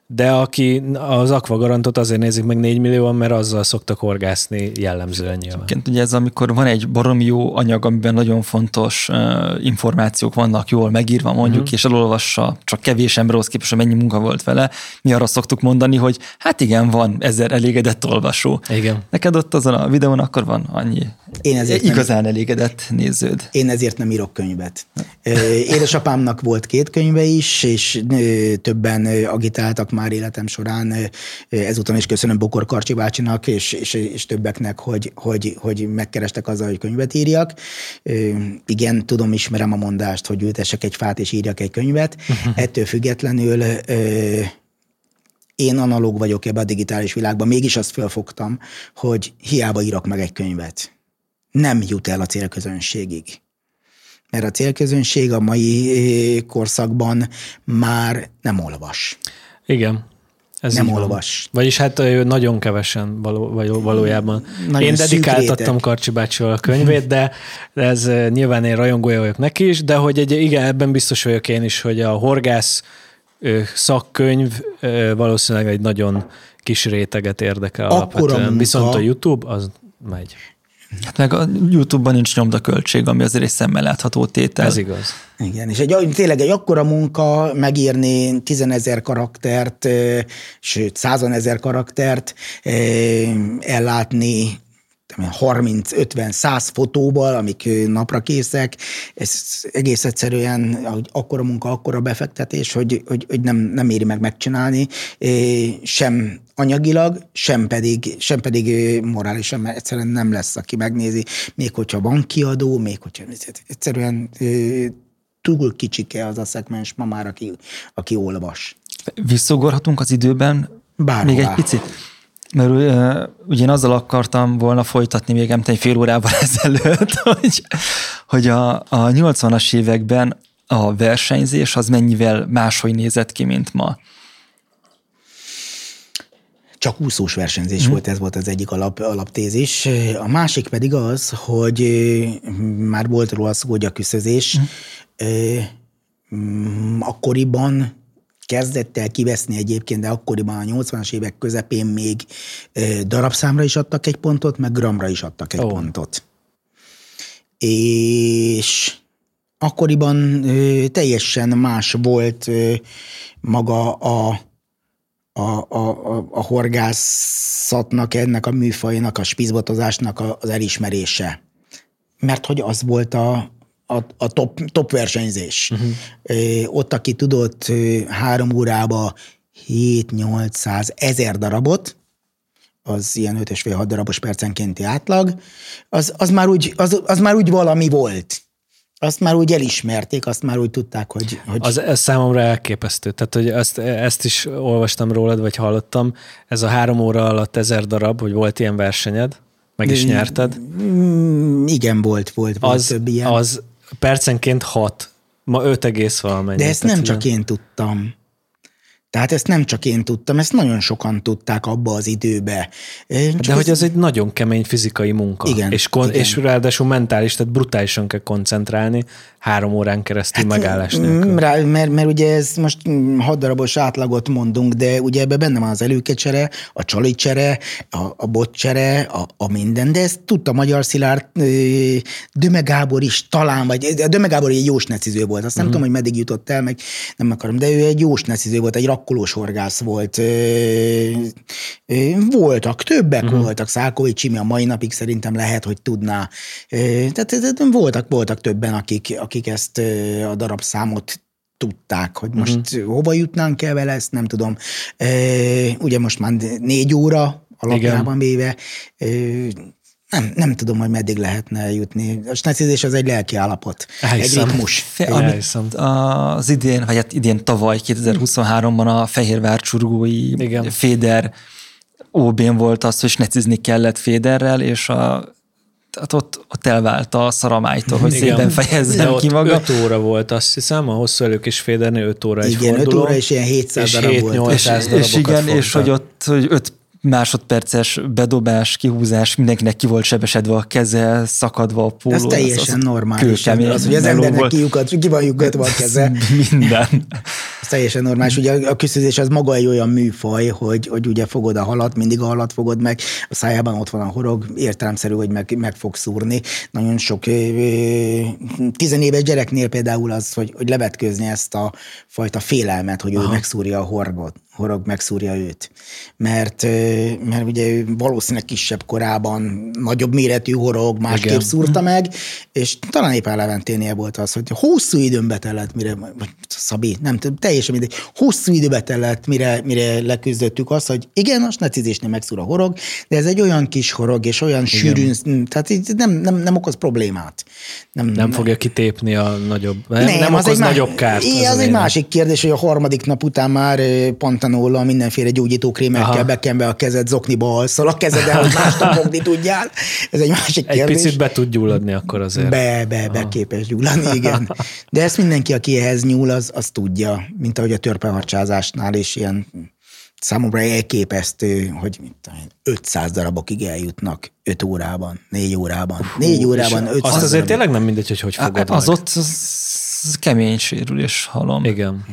de aki az akvagarantot azért nézik meg 4 millióan, mert azzal szoktak horgászni jellemzően nyilván. Egyébként ugye ez, amikor van egy baromi jó anyag, amiben nagyon fontos uh, információk vannak jól megírva mondjuk, uh-huh. és elolvassa csak kevés emberhoz képest, hogy mennyi munka volt vele, mi arra szoktuk mondani, hogy hát igen, van ezer elégedett olvasó. Igen. Neked ott azon a videón akkor van annyi én ezért igazán nem, elégedett néződ. Én ezért nem írok könyvet. Édesapámnak volt két könyve is, és többen agitáltak már életem során. Ezúton is köszönöm Bokor Karcsi bácsinak, és, és, és többeknek, hogy, hogy, hogy megkerestek azzal, hogy könyvet írjak. Igen, tudom, ismerem a mondást, hogy ültessek egy fát, és írjak egy könyvet. Ettől függetlenül én analóg vagyok ebbe a digitális világban, mégis azt felfogtam, hogy hiába írok meg egy könyvet nem jut el a célközönségig. Mert a célközönség a mai korszakban már nem olvas. Igen. Ez nem olvas. Van. Vagyis hát nagyon kevesen való, valójában. Nagyon én dedikáltattam Karcsi bácsival a könyvét, de ez nyilván én rajongója vagyok neki is, de hogy egy, igen, ebben biztos vagyok én is, hogy a horgász szakkönyv valószínűleg egy nagyon kis réteget érdekel Akkora alapvetően. Munka, Viszont a YouTube az megy Hát meg a YouTube-ban nincs nyomdaköltség, ami azért egy szemmel látható tétel. Ez igaz. Igen, és egy, tényleg egy akkora munka megírni tizenezer karaktert, sőt, százanezer karaktert, ellátni 30-50-100 fotóval, amik napra készek, ez egész egyszerűen akkora munka, akkora befektetés, hogy, hogy, hogy nem, nem éri meg megcsinálni, sem anyagilag, sem pedig, sem pedig morálisan, mert egyszerűen nem lesz, aki megnézi, még hogyha van kiadó, még hogyha egyszerűen túl kicsike az a szegmens ma már, aki, aki olvas. Visszogorhatunk az időben Bárhová. még egy picit? Mert uh, ugye én azzal akartam volna folytatni még egy fél órával ezelőtt, hogy, hogy a, a 80-as években a versenyzés az mennyivel máshogy nézett ki, mint ma. Csak úszós versenyzés hmm. volt, ez volt az egyik alap, alaptézis. A másik pedig az, hogy már volt róla szó, hogy a küszözés hmm. akkoriban kezdett el kiveszni egyébként, de akkoriban a 80-as évek közepén még darabszámra is adtak egy pontot, meg gramra is adtak egy oh. pontot. És akkoriban teljesen más volt maga a, a, a, a, a horgászatnak, ennek a műfajnak, a spizbotozásnak az elismerése. Mert hogy az volt a, a, a top, top versenyzés. Uh-huh. Ott, aki tudott három órába 7-800 ezer darabot, az ilyen 5 és fél 6 darabos percenkénti átlag, az, az, már úgy, az, az már úgy valami volt. Azt már úgy elismerték, azt már úgy tudták, hogy... hogy... Az, ez számomra elképesztő. Tehát, hogy ezt, ezt is olvastam rólad, vagy hallottam. Ez a három óra alatt ezer darab, hogy volt ilyen versenyed, meg is nyerted. Mm, igen, volt, volt, volt az, több ilyen. Az percenként 6, ma 5 egész valamennyi. De ezt nem csak én tudtam. Tehát ezt nem csak én tudtam, ezt nagyon sokan tudták abba az időbe. Csak De hogy ez egy nagyon kemény fizikai munka. Igen, és, kon- igen. és ráadásul mentális, tehát brutálisan kell koncentrálni három órán keresztül hát, megállás nélkül. Rá, mert, mert ugye ez most hat darabos átlagot mondunk, de ugye ebben benne van az előkecsere, a csalicsere, a, a botcsere, a, a minden, de ezt tudta Magyar Szilárd, Döme Gábor is talán, vagy Döme Gábor egy jó sneciző volt, azt nem mm. tudom, hogy meddig jutott el, meg nem akarom, de ő egy jó sneciző volt, egy rakkolós horgász volt. Voltak, többek mm. voltak, Szálkovics Csimi a mai napig szerintem lehet, hogy tudná. Tehát voltak, voltak többen, akik, akik ezt a darabszámot tudták, hogy most uh-huh. hova jutnánk el vele, ezt nem tudom. Ugye most már négy óra alapjában véve, nem, nem tudom, hogy meddig lehetne jutni. A snecizés az egy lelki állapot, Elhiszem. egy ritmus. Fe, amit az idén, vagy hát idén tavaly, 2023-ban a Fehérvár csurgói Igen. Féder OB-n volt az, hogy snecizni kellett Féderrel, és a tehát ott, ott elvált a szaramájtól, hogy Igen. szépen fejezzem ki magam. 5 óra volt, azt hiszem, a hosszú elők és féderni 5 óra egy igen, forduló. 5 óra és ilyen 700 és darab 7, volt. És, és igen, és hogy ott hogy 5 másodperces bedobás, kihúzás, mindenkinek ki volt sebesedve a keze, szakadva a póló. Ez teljesen az, normális. Az, hogy az embernek kiukat, ki van lyukatva a keze. Minden. Ez teljesen normális. Ugye a küszözés az maga egy olyan műfaj, hogy, hogy ugye fogod a halat, mindig a halat fogod meg, a szájában ott van a horog, értelemszerű, hogy meg, meg fog szúrni. Nagyon sok tizenéves gyereknél például az, hogy, hogy levetközni ezt a fajta félelmet, hogy Aha. ő megszúrja a horgot horog megszúrja őt. Mert, mert ugye ő valószínűleg kisebb korában nagyobb méretű horog másképp Igen. szúrta meg, és talán éppen Leventénél volt az, hogy hosszú időn betellett, mire, Szabi, nem tudom, teljesen mindegy, hosszú időbe tellett, mire, mire leküzdöttük azt, hogy igen, a snecizésnél megszúr a horog, de ez egy olyan kis horog, és olyan Igen. sűrűn, tehát így nem, nem, nem okoz problémát. Nem, nem, nem fogja kitépni a nagyobb, nem, nem, nem okoz nagyobb kárt. Igen, az, az egy másik kérdés, hogy a harmadik nap után már pont pantanóla, mindenféle gyógyítókrémekkel bekenve a kezed zokniba alszol, a kezed el, hogy másnap fogni tudjál. Ez egy másik egy kérdés. Egy picit be tud gyulladni akkor azért. Be, be, be képes gyulladni, igen. De ezt mindenki, aki ehhez nyúl, az, az tudja, mint ahogy a törpeharcsázásnál is ilyen számomra elképesztő, hogy mit tudom, 500 darabokig eljutnak 5 órában, 4 órában. 4 órában 500 Azt azért darabok. tényleg nem mindegy, hogy hogy fogod Az meg. ott az kemény sérülés halom. Igen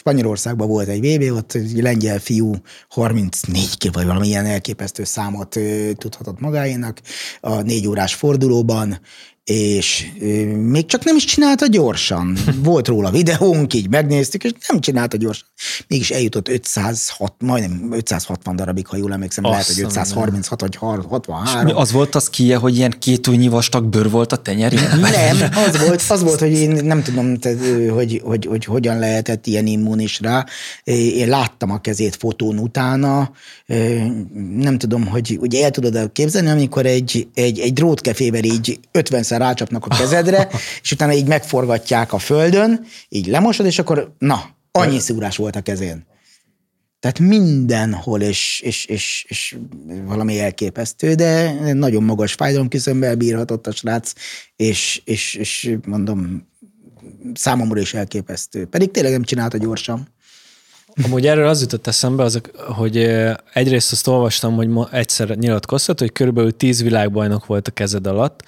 Spanyolországban volt egy VB, ott egy lengyel fiú 34 ki vagy valami ilyen elképesztő számot tudhatott magáénak a négy órás fordulóban, és még csak nem is csinálta gyorsan. Volt róla videónk, így megnéztük, és nem csinálta gyorsan. Mégis eljutott 506, majdnem 560 darabig, ha jól emlékszem, Azt lehet, hogy 536 vagy 63. És az volt az kie, hogy ilyen két újnyi vastag bőr volt a tenyerén? Nem, az volt, az volt, hogy én nem tudom, hogy, hogy, hogy, hogy hogyan lehetett ilyen immunis rá. Én láttam a kezét fotón utána, nem tudom, hogy ugye el tudod képzelni, amikor egy, egy, egy drótkefével így 50 rácsapnak a kezedre, és utána így megforgatják a földön, így lemosod, és akkor na, annyi szúrás volt a kezén. Tehát mindenhol, és, és, és, és valami elképesztő, de nagyon magas fájdalomküszömbel bírhatott a srác, és, és, és mondom, számomra is elképesztő. Pedig tényleg nem csinálta gyorsan. Amúgy erről az jutott eszembe, az, hogy egyrészt azt olvastam, hogy ma egyszer nyilatkoztat, hogy körülbelül tíz világbajnok volt a kezed alatt,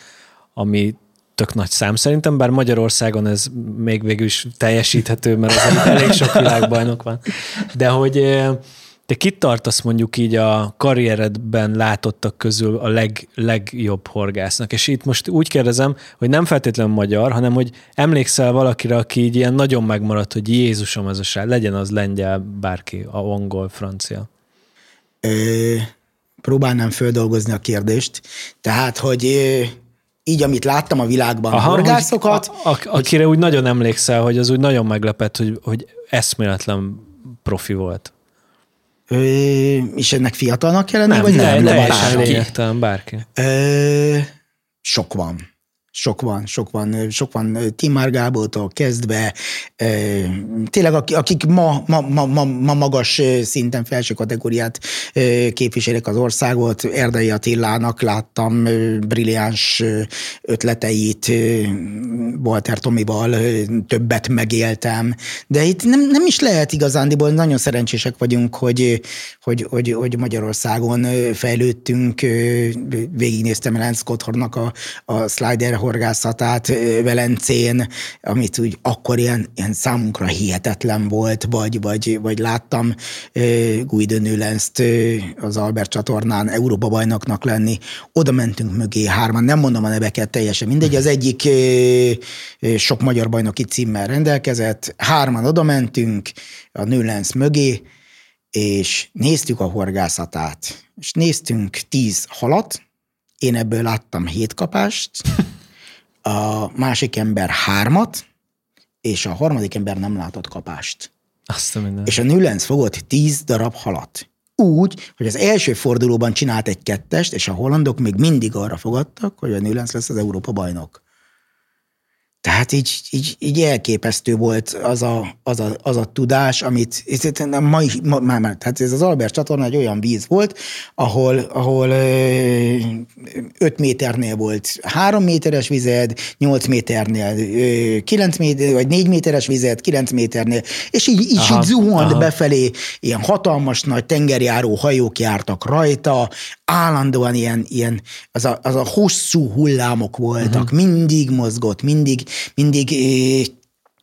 ami tök nagy szám szerintem, bár Magyarországon ez még végül is teljesíthető, mert az elég sok világbajnok van. De hogy te kit tartasz mondjuk így a karrieredben látottak közül a leg, legjobb horgásznak? És itt most úgy kérdezem, hogy nem feltétlenül magyar, hanem hogy emlékszel valakire, aki így ilyen nagyon megmaradt, hogy Jézusom ez a sár, legyen az lengyel, bárki, a angol, francia. Ö, próbálnám földolgozni a kérdést. Tehát, hogy így, amit láttam a világban, Aha, horgászokat. A, a, akire úgy nagyon emlékszel, hogy az úgy nagyon meglepett, hogy, hogy eszméletlen profi volt. Ö, és ennek fiatalnak nem, vagy nem? Nem, teljesen lényegtelen bárki. Ö, sok van. Sok van, sok van, sok van Timár Gábortól kezdve, tényleg akik ma, ma, ma, ma, ma magas szinten felső kategóriát képviselik az országot, Erdei Attilának láttam brilliáns ötleteit, Walter Tomival többet megéltem, de itt nem, nem is lehet igazándiból, nagyon szerencsések vagyunk, hogy, hogy, hogy, hogy Magyarországon fejlődtünk, végignéztem Lance Scotthornak a, a Slider horgászatát Velencén, amit úgy akkor ilyen, ilyen számunkra hihetetlen volt, vagy, vagy, vagy láttam Guido Nőlenszt az Albert csatornán Európa bajnoknak lenni. Oda mentünk mögé hárman, nem mondom a neveket teljesen mindegy, az egyik sok magyar bajnoki címmel rendelkezett, hárman oda mentünk a Nőlensz mögé, és néztük a horgászatát, és néztünk tíz halat, én ebből láttam hét kapást, a másik ember hármat, és a harmadik ember nem látott kapást. Azt a És a Nülens fogott tíz darab halat. Úgy, hogy az első fordulóban csinált egy kettest, és a hollandok még mindig arra fogadtak, hogy a Nülens lesz az Európa bajnok. Tehát így, így, így elképesztő volt az a, az a, az a tudás, amit ma is, ma, már, már, tehát ez az Albert csatorna egy olyan víz volt, ahol, ahol 5 méternél volt 3 méteres vized, 8 méternél 9 méter, vagy 4 méteres vized, 9 méternél, és így, így, aha, így zuhant aha. befelé, ilyen hatalmas nagy tengerjáró hajók jártak rajta, állandóan ilyen, ilyen az, a, az a hosszú hullámok voltak, uh-huh. mindig mozgott, mindig, mindig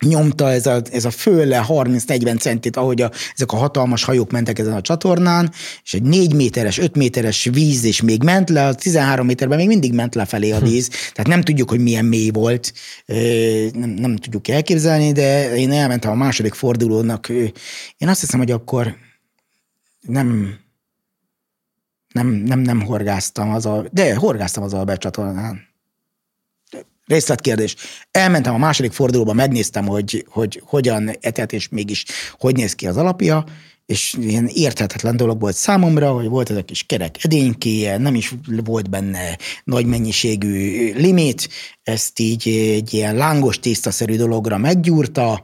nyomta ez a, ez a fölle 30-40 centit, ahogy a, ezek a hatalmas hajók mentek ezen a csatornán, és egy 4 méteres, 5 méteres víz is még ment le, a 13 méterben még mindig ment lefelé a víz, tehát nem tudjuk, hogy milyen mély volt, nem, nem tudjuk elképzelni, de én elmentem a második fordulónak, én azt hiszem, hogy akkor nem nem, nem, nem horgáztam az a, de horgáztam az Albert csatornán. Részletkérdés. Elmentem a második fordulóba, megnéztem, hogy, hogy hogyan etet, és mégis hogy néz ki az alapja, és ilyen érthetetlen dolog volt számomra, hogy volt ez a kis kerek edénykéje, nem is volt benne nagy mennyiségű limit, ezt így egy ilyen lángos tésztaszerű dologra meggyúrta,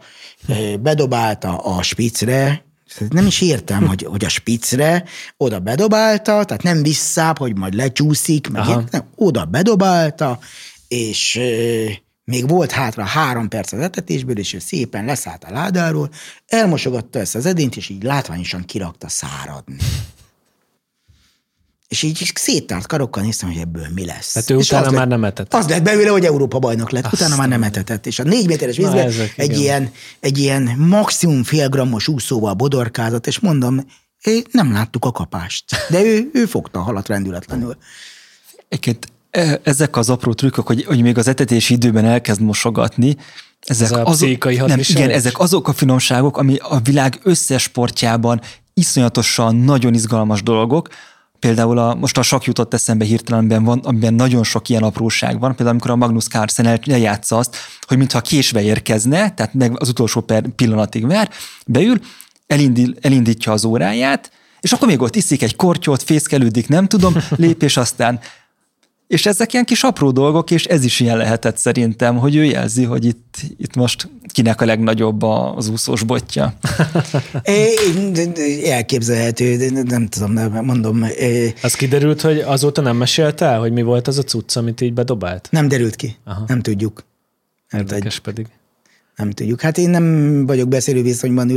bedobálta a spicre, nem is értem, hogy, hogy a spicre oda bedobálta, tehát nem visszább, hogy majd lecsúszik, meg ilyen, nem, oda bedobálta, és még volt hátra három perc az etetésből, és ő szépen leszállt a ládáról, elmosogatta ezt az edényt, és így látványosan kirakta száradni. És így széttárt karokkal néztem, hogy ebből mi lesz. Hát ő és utána már nem etetett. Az lett belőle, hogy Európa bajnok lett, Azt utána már nem etetett. És a négy méteres vízben egy ilyen, egy ilyen maximum fél grammos úszóval bodorkázott, és mondom, nem láttuk a kapást. De ő, ő fogta a halat rendületlenül. Egyébként ezek az apró trükkök, hogy, hogy még az etetési időben elkezd mosogatni, ezek, Ez azok, nem, igen, ezek azok a finomságok, ami a világ összes sportjában iszonyatosan nagyon izgalmas dolgok, Például a, most a sok jutott eszembe hirtelenben van, amiben nagyon sok ilyen apróság van. Például amikor a Magnus Carlsen lejátsza azt, hogy mintha késve érkezne, tehát meg az utolsó per pillanatig vár, beül, elindul, elindítja az óráját, és akkor még ott iszik egy kortyot, fészkelődik, nem tudom, lépés aztán és ezek ilyen kis apró dolgok, és ez is ilyen lehetett szerintem, hogy ő jelzi, hogy itt, itt most kinek a legnagyobb az úszós botja. Elképzelhető, nem tudom, nem mondom. Az kiderült, hogy azóta nem mesélte el, hogy mi volt az a cucc, amit így bedobált? Nem derült ki. Aha. Nem tudjuk. Érdekes pedig. Nem tudjuk. Hát én nem vagyok beszélő viszonyban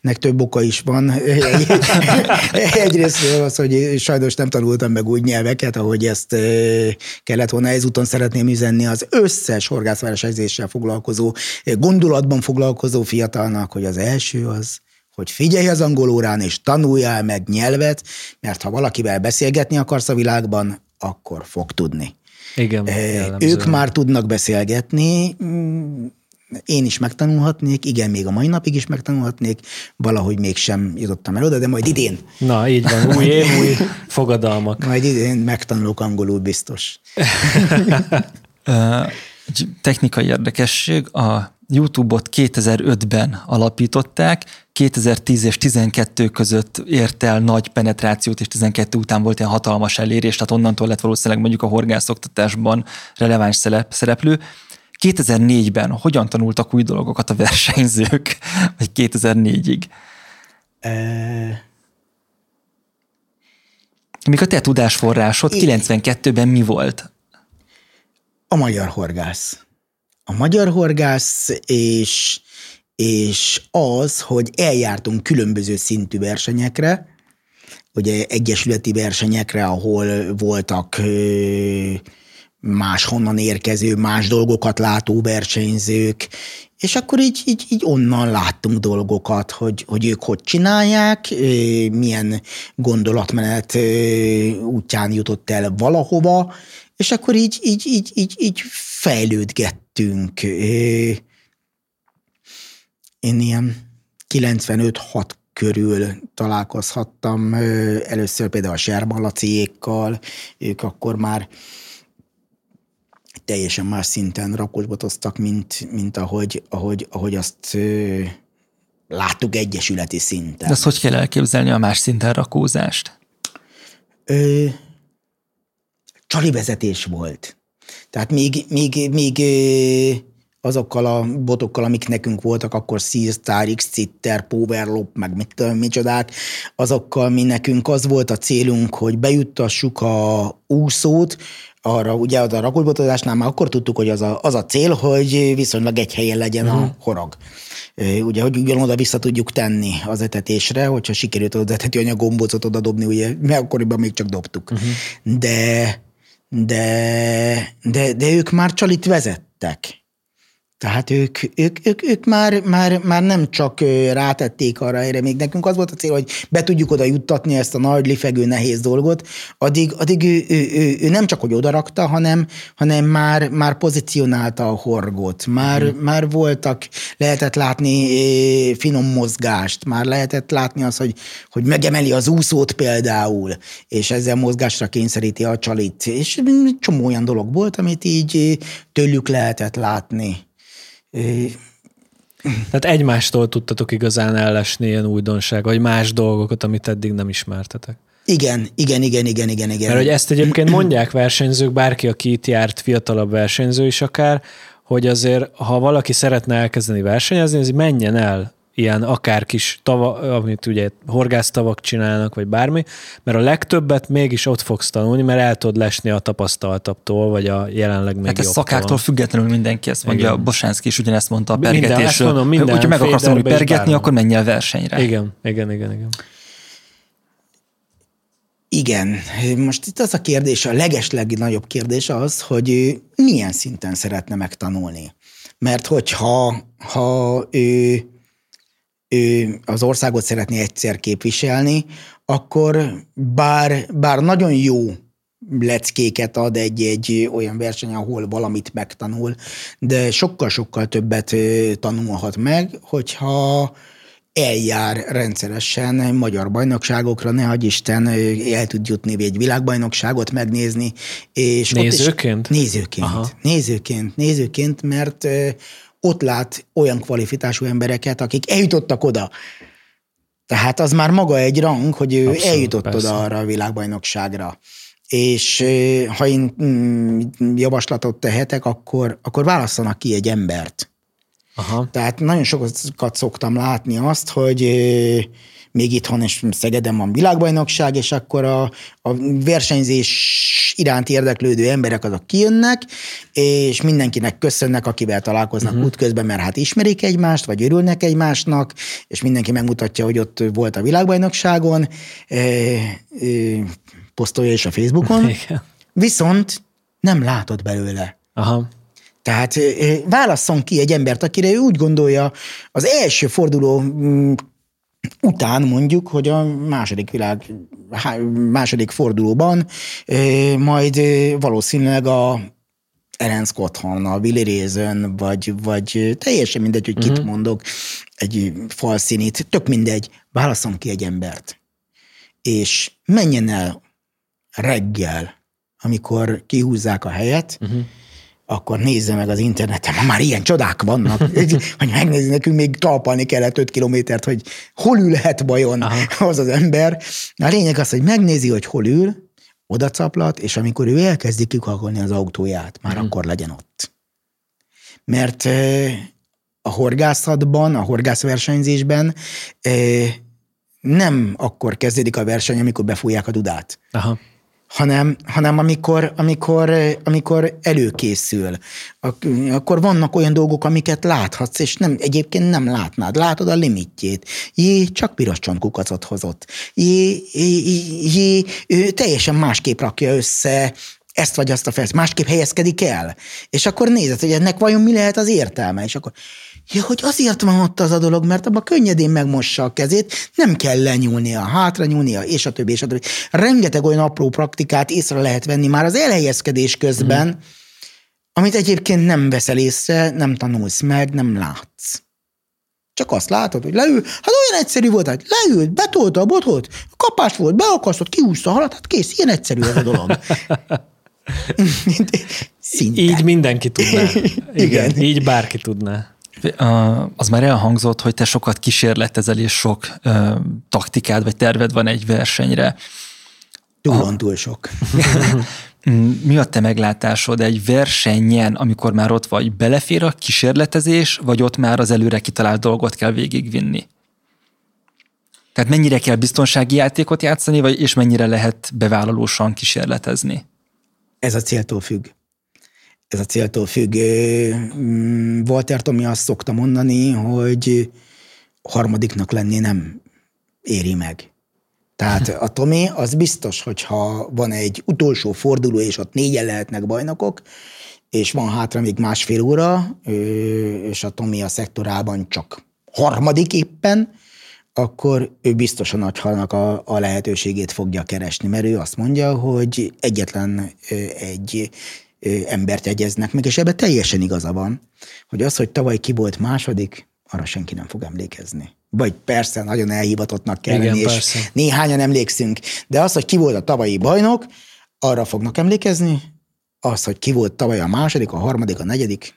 nek több oka is van. Egyrészt az, hogy sajnos nem tanultam meg úgy nyelveket, ahogy ezt kellett volna. Ezúton szeretném üzenni az összes horgászvárosegyzéssel foglalkozó, gondolatban foglalkozó fiatalnak, hogy az első az, hogy figyelj az angol órán, és tanuljál meg nyelvet, mert ha valakivel beszélgetni akarsz a világban, akkor fog tudni. Igen, Ők már tudnak beszélgetni, én is megtanulhatnék, igen, még a mai napig is megtanulhatnék, valahogy mégsem jutottam el oda, de majd idén. Na, így van, új év, új fogadalmak. Majd idén megtanulok angolul biztos. Egy technikai érdekesség, a YouTube-ot 2005-ben alapították, 2010 és 12 között ért el nagy penetrációt, és 12 után volt ilyen hatalmas elérés, tehát onnantól lett valószínűleg mondjuk a horgászoktatásban releváns szereplő. 2004-ben hogyan tanultak új dolgokat a versenyzők, vagy 2004-ig? E... Még a te tudásforrásod 92-ben mi volt? A magyar horgász. A magyar horgász és, és az, hogy eljártunk különböző szintű versenyekre, ugye egyesületi versenyekre, ahol voltak máshonnan érkező, más dolgokat látó versenyzők, és akkor így, így, így onnan láttunk dolgokat, hogy, hogy ők hogy csinálják, milyen gondolatmenet útján jutott el valahova, és akkor így, így, így, így, így fejlődgettünk. Én ilyen 95-6 körül találkozhattam először például a Sermalaciékkal, ők akkor már teljesen más szinten rakosbotoztak, mint, mint ahogy, ahogy, ahogy azt ö, láttuk egyesületi szinten. De azt hogy kell elképzelni a más szinten rakózást? Ö, csali vezetés volt. Tehát még, még, még ö, azokkal a botokkal, amik nekünk voltak, akkor Seastar, X-Citter, Powerlop, meg mit tudom, micsodák, azokkal mi nekünk az volt a célunk, hogy bejuttassuk a úszót, arra, ugye a rakodbotozásnál már akkor tudtuk, hogy az a, az a cél, hogy viszonylag egy helyen legyen uh-huh. a mhm. horog. Ugye, hogy ugyanoda vissza tudjuk tenni az etetésre, hogyha sikerült az etetőanyag gombócot oda dobni, ugye, mert akkoriban még csak dobtuk. Uh-huh. De, de, de, de ők már csalit vezettek. Tehát ők, ők, ők, ők már, már, már nem csak rátették arra erre, még nekünk. Az volt a cél, hogy be tudjuk oda juttatni ezt a nagy, lifegő, nehéz dolgot, addig, addig ő, ő, ő, ő nem csak, hogy odarakta, hanem, hanem már, már pozícionálta a horgot, már, hmm. már voltak, lehetett látni finom mozgást, már lehetett látni az, hogy, hogy megemeli az úszót például, és ezzel mozgásra kényszeríti a csalit, és csomó olyan dolog volt, amit így tőlük lehetett látni. Tehát egymástól tudtatok igazán ellesni ilyen újdonság, vagy más dolgokat, amit eddig nem ismertetek. Igen, igen, igen, igen, igen, igen. Mert hogy ezt egyébként mondják versenyzők, bárki, aki itt járt, fiatalabb versenyző is akár, hogy azért, ha valaki szeretne elkezdeni versenyezni, az menjen el ilyen akár kis tava, amit ugye horgásztavak csinálnak, vagy bármi, mert a legtöbbet mégis ott fogsz tanulni, mert el tudod lesni a tapasztaltabbtól, vagy a jelenleg még Hát ez szakáktól függetlenül mindenki ezt mondja, Igen. Bosánszki is ugyanezt mondta a pergetésről. Minden, mondom, hogyha meg akarsz tanulni pergetni, akkor menj el versenyre. Igen, igen, igen, igen. Igen, most itt az a kérdés, a legesleg nagyobb kérdés az, hogy milyen szinten szeretne megtanulni. Mert hogyha ha ő, ő az országot szeretné egyszer képviselni, akkor bár, bár nagyon jó leckéket ad egy-egy olyan verseny, ahol valamit megtanul, de sokkal-sokkal többet tanulhat meg, hogyha eljár rendszeresen magyar bajnokságokra, ne Isten, el tud jutni egy világbajnokságot megnézni. És nézőként? Is, nézőként. Aha. Nézőként, nézőként, mert ott lát olyan kvalifikású embereket, akik eljutottak oda. Tehát az már maga egy rang, hogy ő Abszolút, eljutott persze. oda arra a világbajnokságra. És ha én mm, javaslatot tehetek, akkor, akkor válasszanak ki egy embert, Aha. Tehát nagyon sokat szoktam látni azt, hogy még itthon és Szegeden van világbajnokság, és akkor a, a versenyzés iránt érdeklődő emberek azok kijönnek, és mindenkinek köszönnek, akivel találkoznak uh-huh. útközben, mert hát ismerik egymást, vagy örülnek egymásnak, és mindenki megmutatja, hogy ott volt a világbajnokságon, e, e, posztolja is a Facebookon, Igen. viszont nem látod belőle. Aha. Tehát válasszon ki egy embert, akire ő úgy gondolja az első forduló mm, után mondjuk, hogy a második világ, második fordulóban majd valószínűleg a Eren Scotthon, a Willy Rézön, vagy, vagy teljesen mindegy, hogy uh-huh. kit mhm. mondok, egy falszínit, tök mindegy, válaszom ki egy embert. És menjen el reggel, amikor kihúzzák a helyet, uh-huh akkor nézze meg az interneten, ma már ilyen csodák vannak, hogy megnézni, nekünk még talpalni kellett 5 kilométert, hogy hol ülhet vajon Aha. az az ember. A lényeg az, hogy megnézi, hogy hol ül, oda caplat, és amikor ő elkezdi kikakolni az autóját, már hmm. akkor legyen ott. Mert a horgászatban, a horgászversenyzésben nem akkor kezdődik a verseny, amikor befújják a dudát. Aha hanem, hanem amikor, amikor, amikor előkészül, akkor vannak olyan dolgok, amiket láthatsz, és nem, egyébként nem látnád. Látod a limitjét. Jé, csak piros csontkukacot hozott. Jé, jé, jé, ő teljesen másképp rakja össze ezt vagy azt a fest, másképp helyezkedik el. És akkor nézed, hogy ennek vajon mi lehet az értelme, és akkor Ja, hogy azért van ott az a dolog, mert abban könnyedén megmossa a kezét, nem kell lenyúlnia, hátra nyúlnia, és a többi, és a többi. Rengeteg olyan apró praktikát észre lehet venni már az elhelyezkedés közben, mm. amit egyébként nem veszel észre, nem tanulsz meg, nem látsz. Csak azt látod, hogy leül, hát olyan egyszerű volt, hogy leült, betolta a botot, kapás volt, beakasztott, kiúszta a halat, hát kész, ilyen egyszerű ez a dolog. Szinte. Így mindenki tudná. Igen, Igen. Így bárki tudná. Az már elhangzott, hogy te sokat kísérletezel, és sok uh, taktikád vagy terved van egy versenyre. Túl túl sok. Mi a te meglátásod egy versenyen, amikor már ott vagy, belefér a kísérletezés, vagy ott már az előre kitalált dolgot kell végigvinni? Tehát mennyire kell biztonsági játékot játszani, vagy és mennyire lehet bevállalósan kísérletezni? Ez a céltól függ ez a céltól függ. Mm, Walter Tomi azt szokta mondani, hogy harmadiknak lenni nem éri meg. Tehát a Tomi az biztos, hogyha van egy utolsó forduló, és ott négyen lehetnek bajnokok, és van hátra még másfél óra, és a Tomi a szektorában csak harmadik éppen, akkor ő biztosan nagyhalnak a, a lehetőségét fogja keresni, mert ő azt mondja, hogy egyetlen egy embert jegyeznek meg, és ebben teljesen igaza van, hogy az, hogy tavaly ki volt második, arra senki nem fog emlékezni. Vagy persze, nagyon elhivatottnak kell Igen, lenni, és persze. néhányan emlékszünk, de az, hogy ki volt a tavalyi bajnok, arra fognak emlékezni, az, hogy ki volt tavaly a második, a harmadik, a negyedik,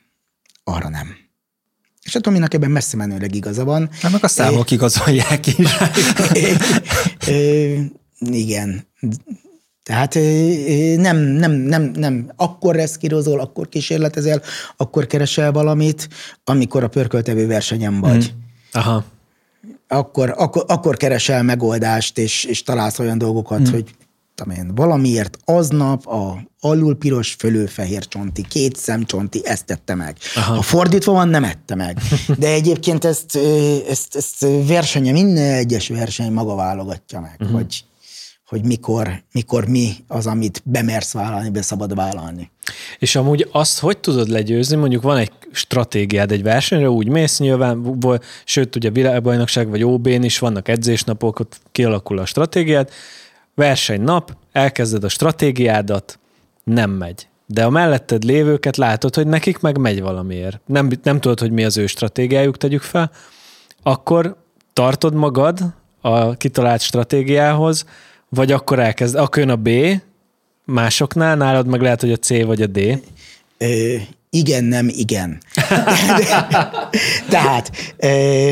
arra nem. És a Tominak ebben messze menőleg igaza van. Nem, meg a számok é, igazolják is. é, é, igen, tehát nem, nem, nem, nem, akkor reszkírozol, akkor kísérletezel, akkor keresel valamit, amikor a pörköltevő versenyen vagy. Hmm. Aha. Akkor, akkor, akkor keresel megoldást, és, és találsz olyan dolgokat, hmm. hogy én, valamiért aznap a alul piros, fölül fehér csonti, két szemcsonti, ezt tette meg. Aha. Ha fordítva van, nem ette meg. De egyébként ezt, ezt, ezt versenye, minden egyes verseny maga válogatja meg, uh-huh. hogy hogy mikor, mikor mi az, amit bemersz vállalni, be szabad vállalni. És amúgy azt hogy tudod legyőzni, mondjuk van egy stratégiád egy versenyre, úgy mész nyilván, sőt ugye világbajnokság vagy OB-n is vannak edzésnapok, ott kialakul a stratégiád, versenynap, elkezded a stratégiádat, nem megy. De a melletted lévőket látod, hogy nekik meg megy valamiért. Nem, nem tudod, hogy mi az ő stratégiájuk, tegyük fel, akkor tartod magad a kitalált stratégiához, vagy akkor elkezd, akkor jön a B, másoknál, nálad meg lehet, hogy a C vagy a D. Ö, igen, nem, igen. Tehát ö,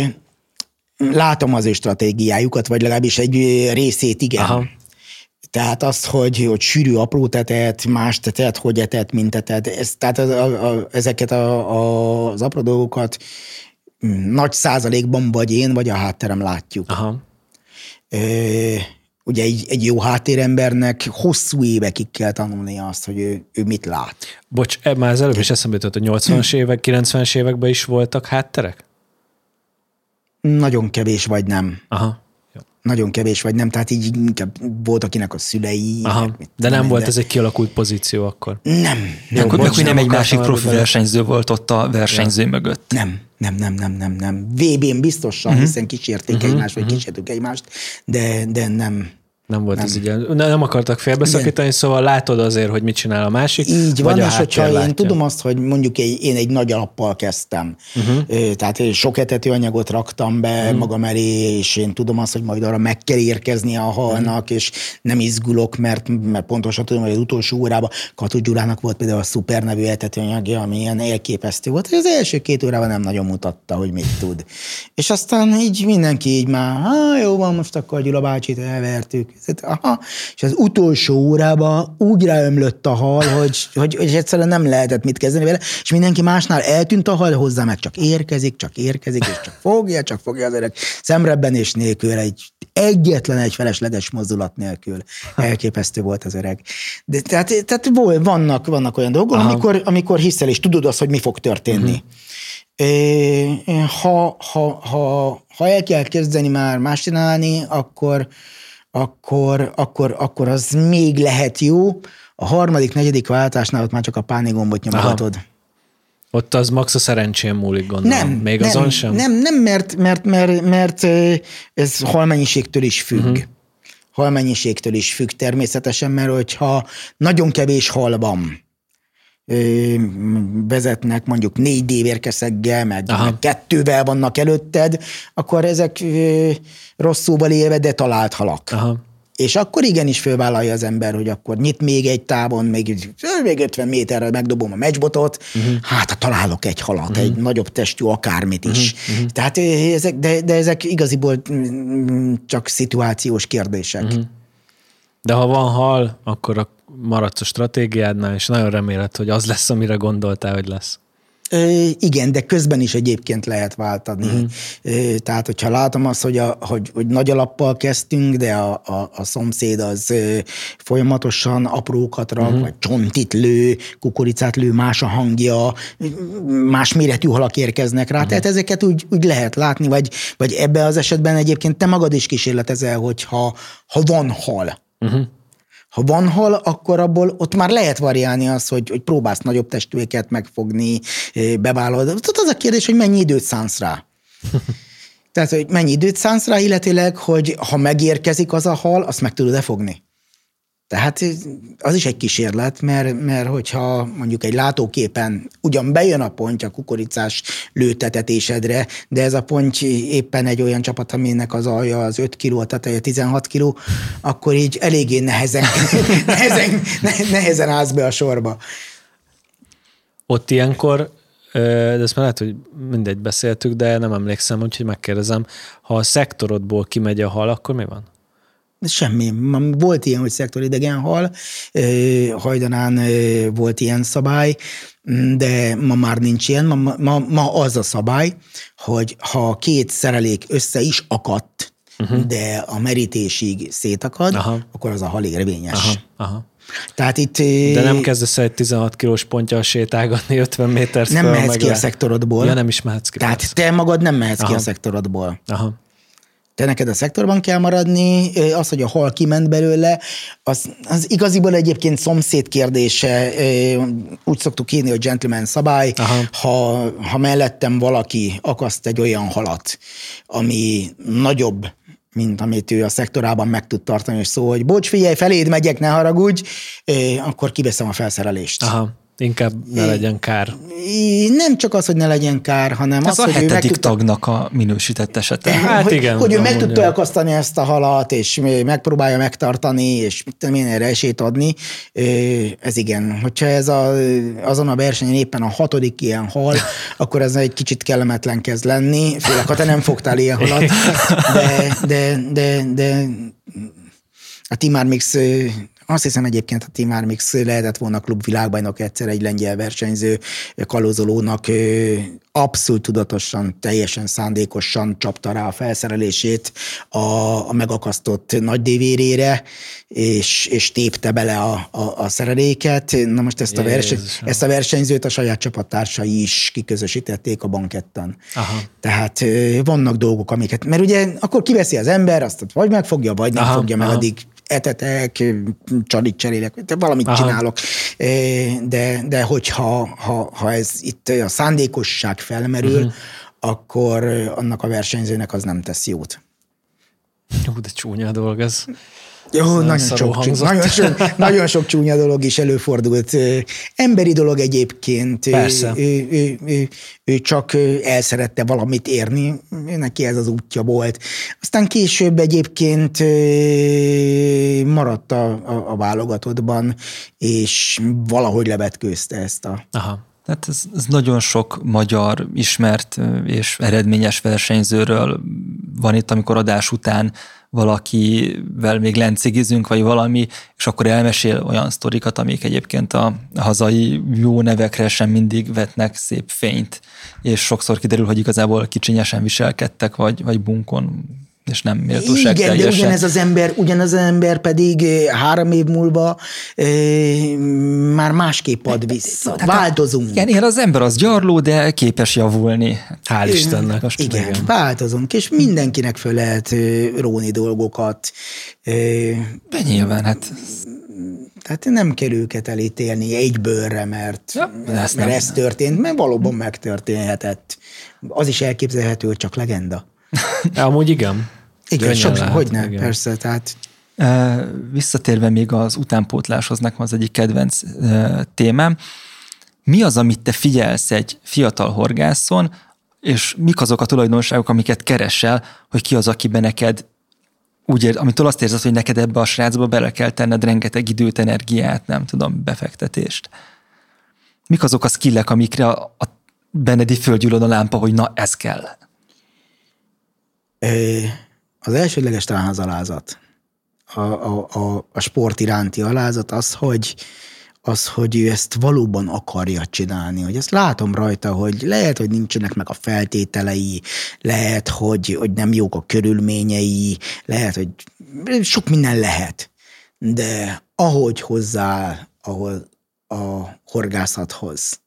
látom az ő stratégiájukat, vagy legalábbis egy részét igen. Aha. Tehát azt, hogy, hogy sűrű apró tetet, más tetet, hogy etet, mint etet, ez, tehát a, a, ezeket a, a, az apró dolgokat nagy százalékban vagy én, vagy a hátterem látjuk. Aha. Ö, ugye egy, egy jó háttérembernek hosszú évekig kell tanulni azt, hogy ő, ő mit lát. Bocs, e, már az előbb is eszembe jutott, hogy 80-as évek, 90-es években is voltak hátterek? Nagyon kevés vagy nem. Aha. Nagyon kevés vagy nem, tehát így inkább volt akinek a szülei. Aha. Mit, de nem volt de... ez egy kialakult pozíció akkor? Nem. Jó, akkor, bocs, nem, nem egy másik profi versenyző volt ott a versenyző ja. mögött? Nem, nem, nem, nem, nem, nem. VB-n biztosan, uh-huh. hiszen kísérték uh-huh. egymást, vagy uh-huh. kísértük egymást, de, de nem, nem volt nem. ez így. Nem akartak félbeszakítani, Igen. szóval látod azért, hogy mit csinál a másik. Így van, és hogyha látja. én tudom azt, hogy mondjuk egy, én egy nagy alappal kezdtem, uh-huh. tehát sok etetőanyagot raktam be uh-huh. magam elé, és én tudom azt, hogy majd arra meg kell érkezni a halnak, uh-huh. és nem izgulok, mert, mert pontosan tudom, hogy az utolsó órában Katu Gyurának volt például a szuper nevű etetőanyagja, ami ilyen elképesztő volt, hogy az első két órában nem nagyon mutatta, hogy mit tud. És aztán így mindenki így már, jó van, most akkor Gyula bácsit elvertük, aha, és az utolsó órában úgy ráömlött a hal, hogy, hogy, hogy egyszerűen nem lehetett mit kezdeni vele, és mindenki másnál eltűnt a hal, hozzá meg csak érkezik, csak érkezik, és csak fogja, csak fogja az öreg szemrebbenés nélkül, egy egyetlen egy felesleges mozdulat nélkül. Elképesztő volt az öreg. De tehát, tehát vannak, vannak olyan dolgok, amikor, amikor hiszel, és tudod azt, hogy mi fog történni. Uh-huh. Ha, ha, ha, ha el kell kezdeni már más csinálni, akkor, akkor, akkor, akkor az még lehet jó. A harmadik, negyedik váltásnál ott már csak a pánigombot nyomatod. Aha. Ott az max a szerencsém múlik, gondolom. Nem, Még nem, azon sem? Nem, nem mert, mert, mert, mert ez halmennyiségtől is függ. Uh-huh. Halmennyiségtől is függ természetesen, mert hogyha nagyon kevés hal van, vezetnek mondjuk négy dévérkeszeggel, meg, meg kettővel vannak előtted, akkor ezek rosszúval élve, de talált halak. Aha. És akkor igenis fölvállalja az ember, hogy akkor nyit még egy távon, még, még 50 méterre megdobom a meccsbotot, uh-huh. hát ha találok egy halat, uh-huh. egy nagyobb testű akármit is. Uh-huh. Tehát ezek, de, de ezek igaziból csak szituációs kérdések. Uh-huh. De ha van hal, akkor a maradsz a stratégiádnál, és nagyon reméled, hogy az lesz, amire gondoltál, hogy lesz. Igen, de közben is egyébként lehet váltani. Uh-huh. Tehát, hogyha látom azt, hogy, a, hogy, hogy nagy alappal kezdtünk, de a, a, a szomszéd az folyamatosan aprókat rak, uh-huh. vagy csontit lő, kukoricát lő, más a hangja, más méretű halak érkeznek rá. Uh-huh. Tehát ezeket úgy, úgy lehet látni, vagy, vagy ebben az esetben egyébként te magad is kísérletezel, hogy ha, ha van hal, uh-huh ha van hal, akkor abból ott már lehet variálni az, hogy, hogy próbálsz nagyobb testűeket megfogni, bevállalod. Tehát az a kérdés, hogy mennyi időt szánsz rá. Tehát, hogy mennyi időt szánsz rá, illetőleg, hogy ha megérkezik az a hal, azt meg tudod-e fogni. Tehát az is egy kísérlet, mert, mert hogyha mondjuk egy látóképen ugyan bejön a pontja a kukoricás lőtetetésedre, de ez a pont éppen egy olyan csapat, aminek az alja az 5 kg, a teteje 16 kg, akkor így eléggé nehezen, nehezen, nehezen állsz be a sorba. Ott ilyenkor de ezt már lehet, hogy mindegy beszéltük, de nem emlékszem, úgyhogy megkérdezem, ha a szektorodból kimegy a hal, akkor mi van? Semmi. Volt ilyen, hogy szektoridegen hal, hajdanán volt ilyen szabály, de ma már nincs ilyen. Ma, ma, ma az a szabály, hogy ha két szerelék össze is akadt, uh-huh. de a merítésig szétakad, aha. akkor az a hal érvényes. Aha, aha. Tehát itt... De nem kezdesz egy 16 kilós pontja sétálgatni 50 méter Nem mehetsz ki le. a szektorodból. Ja, nem is mehetsz ki. Tehát te magad nem mehetsz Aha. ki a szektorodból. Aha. Te neked a szektorban kell maradni, az, hogy a hal kiment belőle, az, az igaziból egyébként szomszéd kérdése, úgy szoktuk írni, hogy gentleman szabály, ha, ha mellettem valaki akaszt egy olyan halat, ami nagyobb, mint amit ő a szektorában meg tud tartani, és szó, hogy bocs, figyelj, feléd megyek, ne haragudj, akkor kiveszem a felszerelést. Aha. Inkább ne legyen kár. Nem csak az, hogy ne legyen kár, hanem Ez az, a hogy ő meg tudta... tagnak a minősített esete. Hát hogy, igen. Hogy ő meg tudta elkasztani ezt a halat, és megpróbálja megtartani, és mit tudom én erre esélyt adni. Ez igen. Hogyha ez a, azon a versenyen éppen a hatodik ilyen hal, akkor ez egy kicsit kellemetlen kezd lenni, főleg ha te nem fogtál ilyen halat. De, de, de, de a Timár Mix azt hiszem egyébként a Team Armix lehetett volna klubvilágbajnok egyszer egy lengyel versenyző kalózolónak abszolút tudatosan, teljesen szándékosan csapta rá a felszerelését a, a megakasztott nagy dévérére, és, és tépte bele a, a, a szereléket. Na most ezt a, verseny, ezt a versenyzőt a saját csapattársai is kiközösítették a banketten. Aha. Tehát vannak dolgok, amiket, mert ugye akkor kiveszi az ember, azt vagy megfogja, vagy nem aha, fogja, aha. addig etetek, csalit cserélek, valamit Aha. csinálok. De, de hogyha ha, ha ez itt a szándékosság felmerül, uh-huh. akkor annak a versenyzőnek az nem tesz jót. Jó, de csúnya a dolog ez. Jó, nagyon sok, nagyon, sok, nagyon sok csúnya dolog is előfordult. Emberi dolog egyébként. Persze. Ő, ő, ő, ő csak el szerette valamit érni, neki ez az útja volt. Aztán később egyébként maradt a, a, a válogatottban, és valahogy levetkőzte ezt a... Aha. Tehát ez, ez nagyon sok magyar ismert és eredményes versenyzőről van itt, amikor adás után valakivel még lencigizünk, vagy valami, és akkor elmesél olyan sztorikat, amik egyébként a hazai jó nevekre sem mindig vetnek szép fényt, és sokszor kiderül, hogy igazából kicsinyesen viselkedtek, vagy, vagy bunkon és nem méltóság Igen, teljesen. de ugyanez az ember, ugyanez az ember pedig három év múlva e, már másképp ad vissza. Tehát Változunk. Igen, igen, az ember az gyarló, de képes javulni. Hál' Istennek. Most igen, igen, változunk, és mindenkinek föl lehet eh, róni dolgokat. De nyilván, hát tehát nem kell őket elítélni egy bőrre, mert, ja, mert nem, ez történt, mert valóban megtörténhetett. Az is elképzelhető, hogy csak legenda. Amúgy igen. Igen, sok, lehet, hogy nem, persze, tehát... Visszatérve még az utánpótláshoz, nekem az egyik kedvenc témám. Mi az, amit te figyelsz egy fiatal horgászon, és mik azok a tulajdonságok, amiket keresel, hogy ki az, akiben neked úgy ér, amitől azt érzed, hogy neked ebbe a srácba bele kell tenned rengeteg időt, energiát, nem tudom, befektetést. Mik azok a skillek, amikre a, a bennedi földgyullad a lámpa, hogy na, ez kell? Az elsődleges talán az alázat. A, a, a, a sport iránti alázat az, hogy az, hogy ő ezt valóban akarja csinálni, hogy ezt látom rajta, hogy lehet, hogy nincsenek meg a feltételei, lehet, hogy, hogy nem jók a körülményei, lehet, hogy sok minden lehet, de ahogy hozzá ahol a horgászathoz,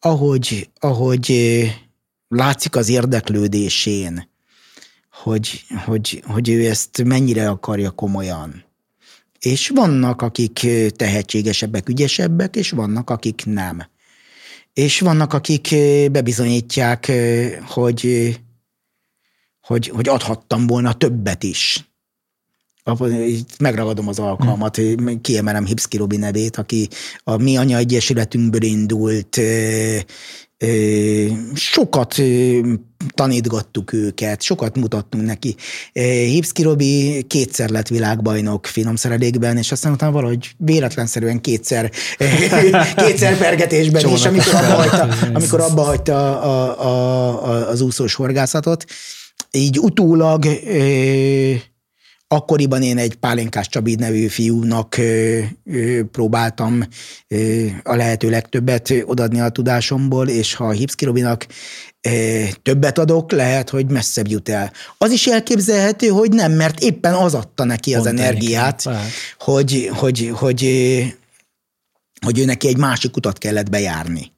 ahogy, ahogy látszik az érdeklődésén, hogy, hogy, hogy ő ezt mennyire akarja komolyan. És vannak, akik tehetségesebbek, ügyesebbek, és vannak, akik nem. És vannak, akik bebizonyítják, hogy, hogy, hogy adhattam volna többet is. Megragadom az alkalmat, kiemelem Hipszki Robi nevét, aki a Mi Anya Egyesületünkből indult, sokat tanítgattuk őket, sokat mutattunk neki. Hipszki Robi kétszer lett világbajnok finomszerelékben, és aztán utána valahogy véletlenszerűen kétszer, kétszer pergetésben is, amikor abba hagyta, amikor abba hagyta a, a, a, az úszós horgászatot. Így utólag Akkoriban én egy Pálinkás Csabi nevű fiúnak ö, ö, próbáltam ö, a lehető legtöbbet odadni a tudásomból, és ha a Hipszki Robinak többet adok, lehet, hogy messzebb jut el. Az is elképzelhető, hogy nem, mert éppen az adta neki az Pont energiát, hogy, hogy, hogy, hogy, hogy ő neki egy másik utat kellett bejárni.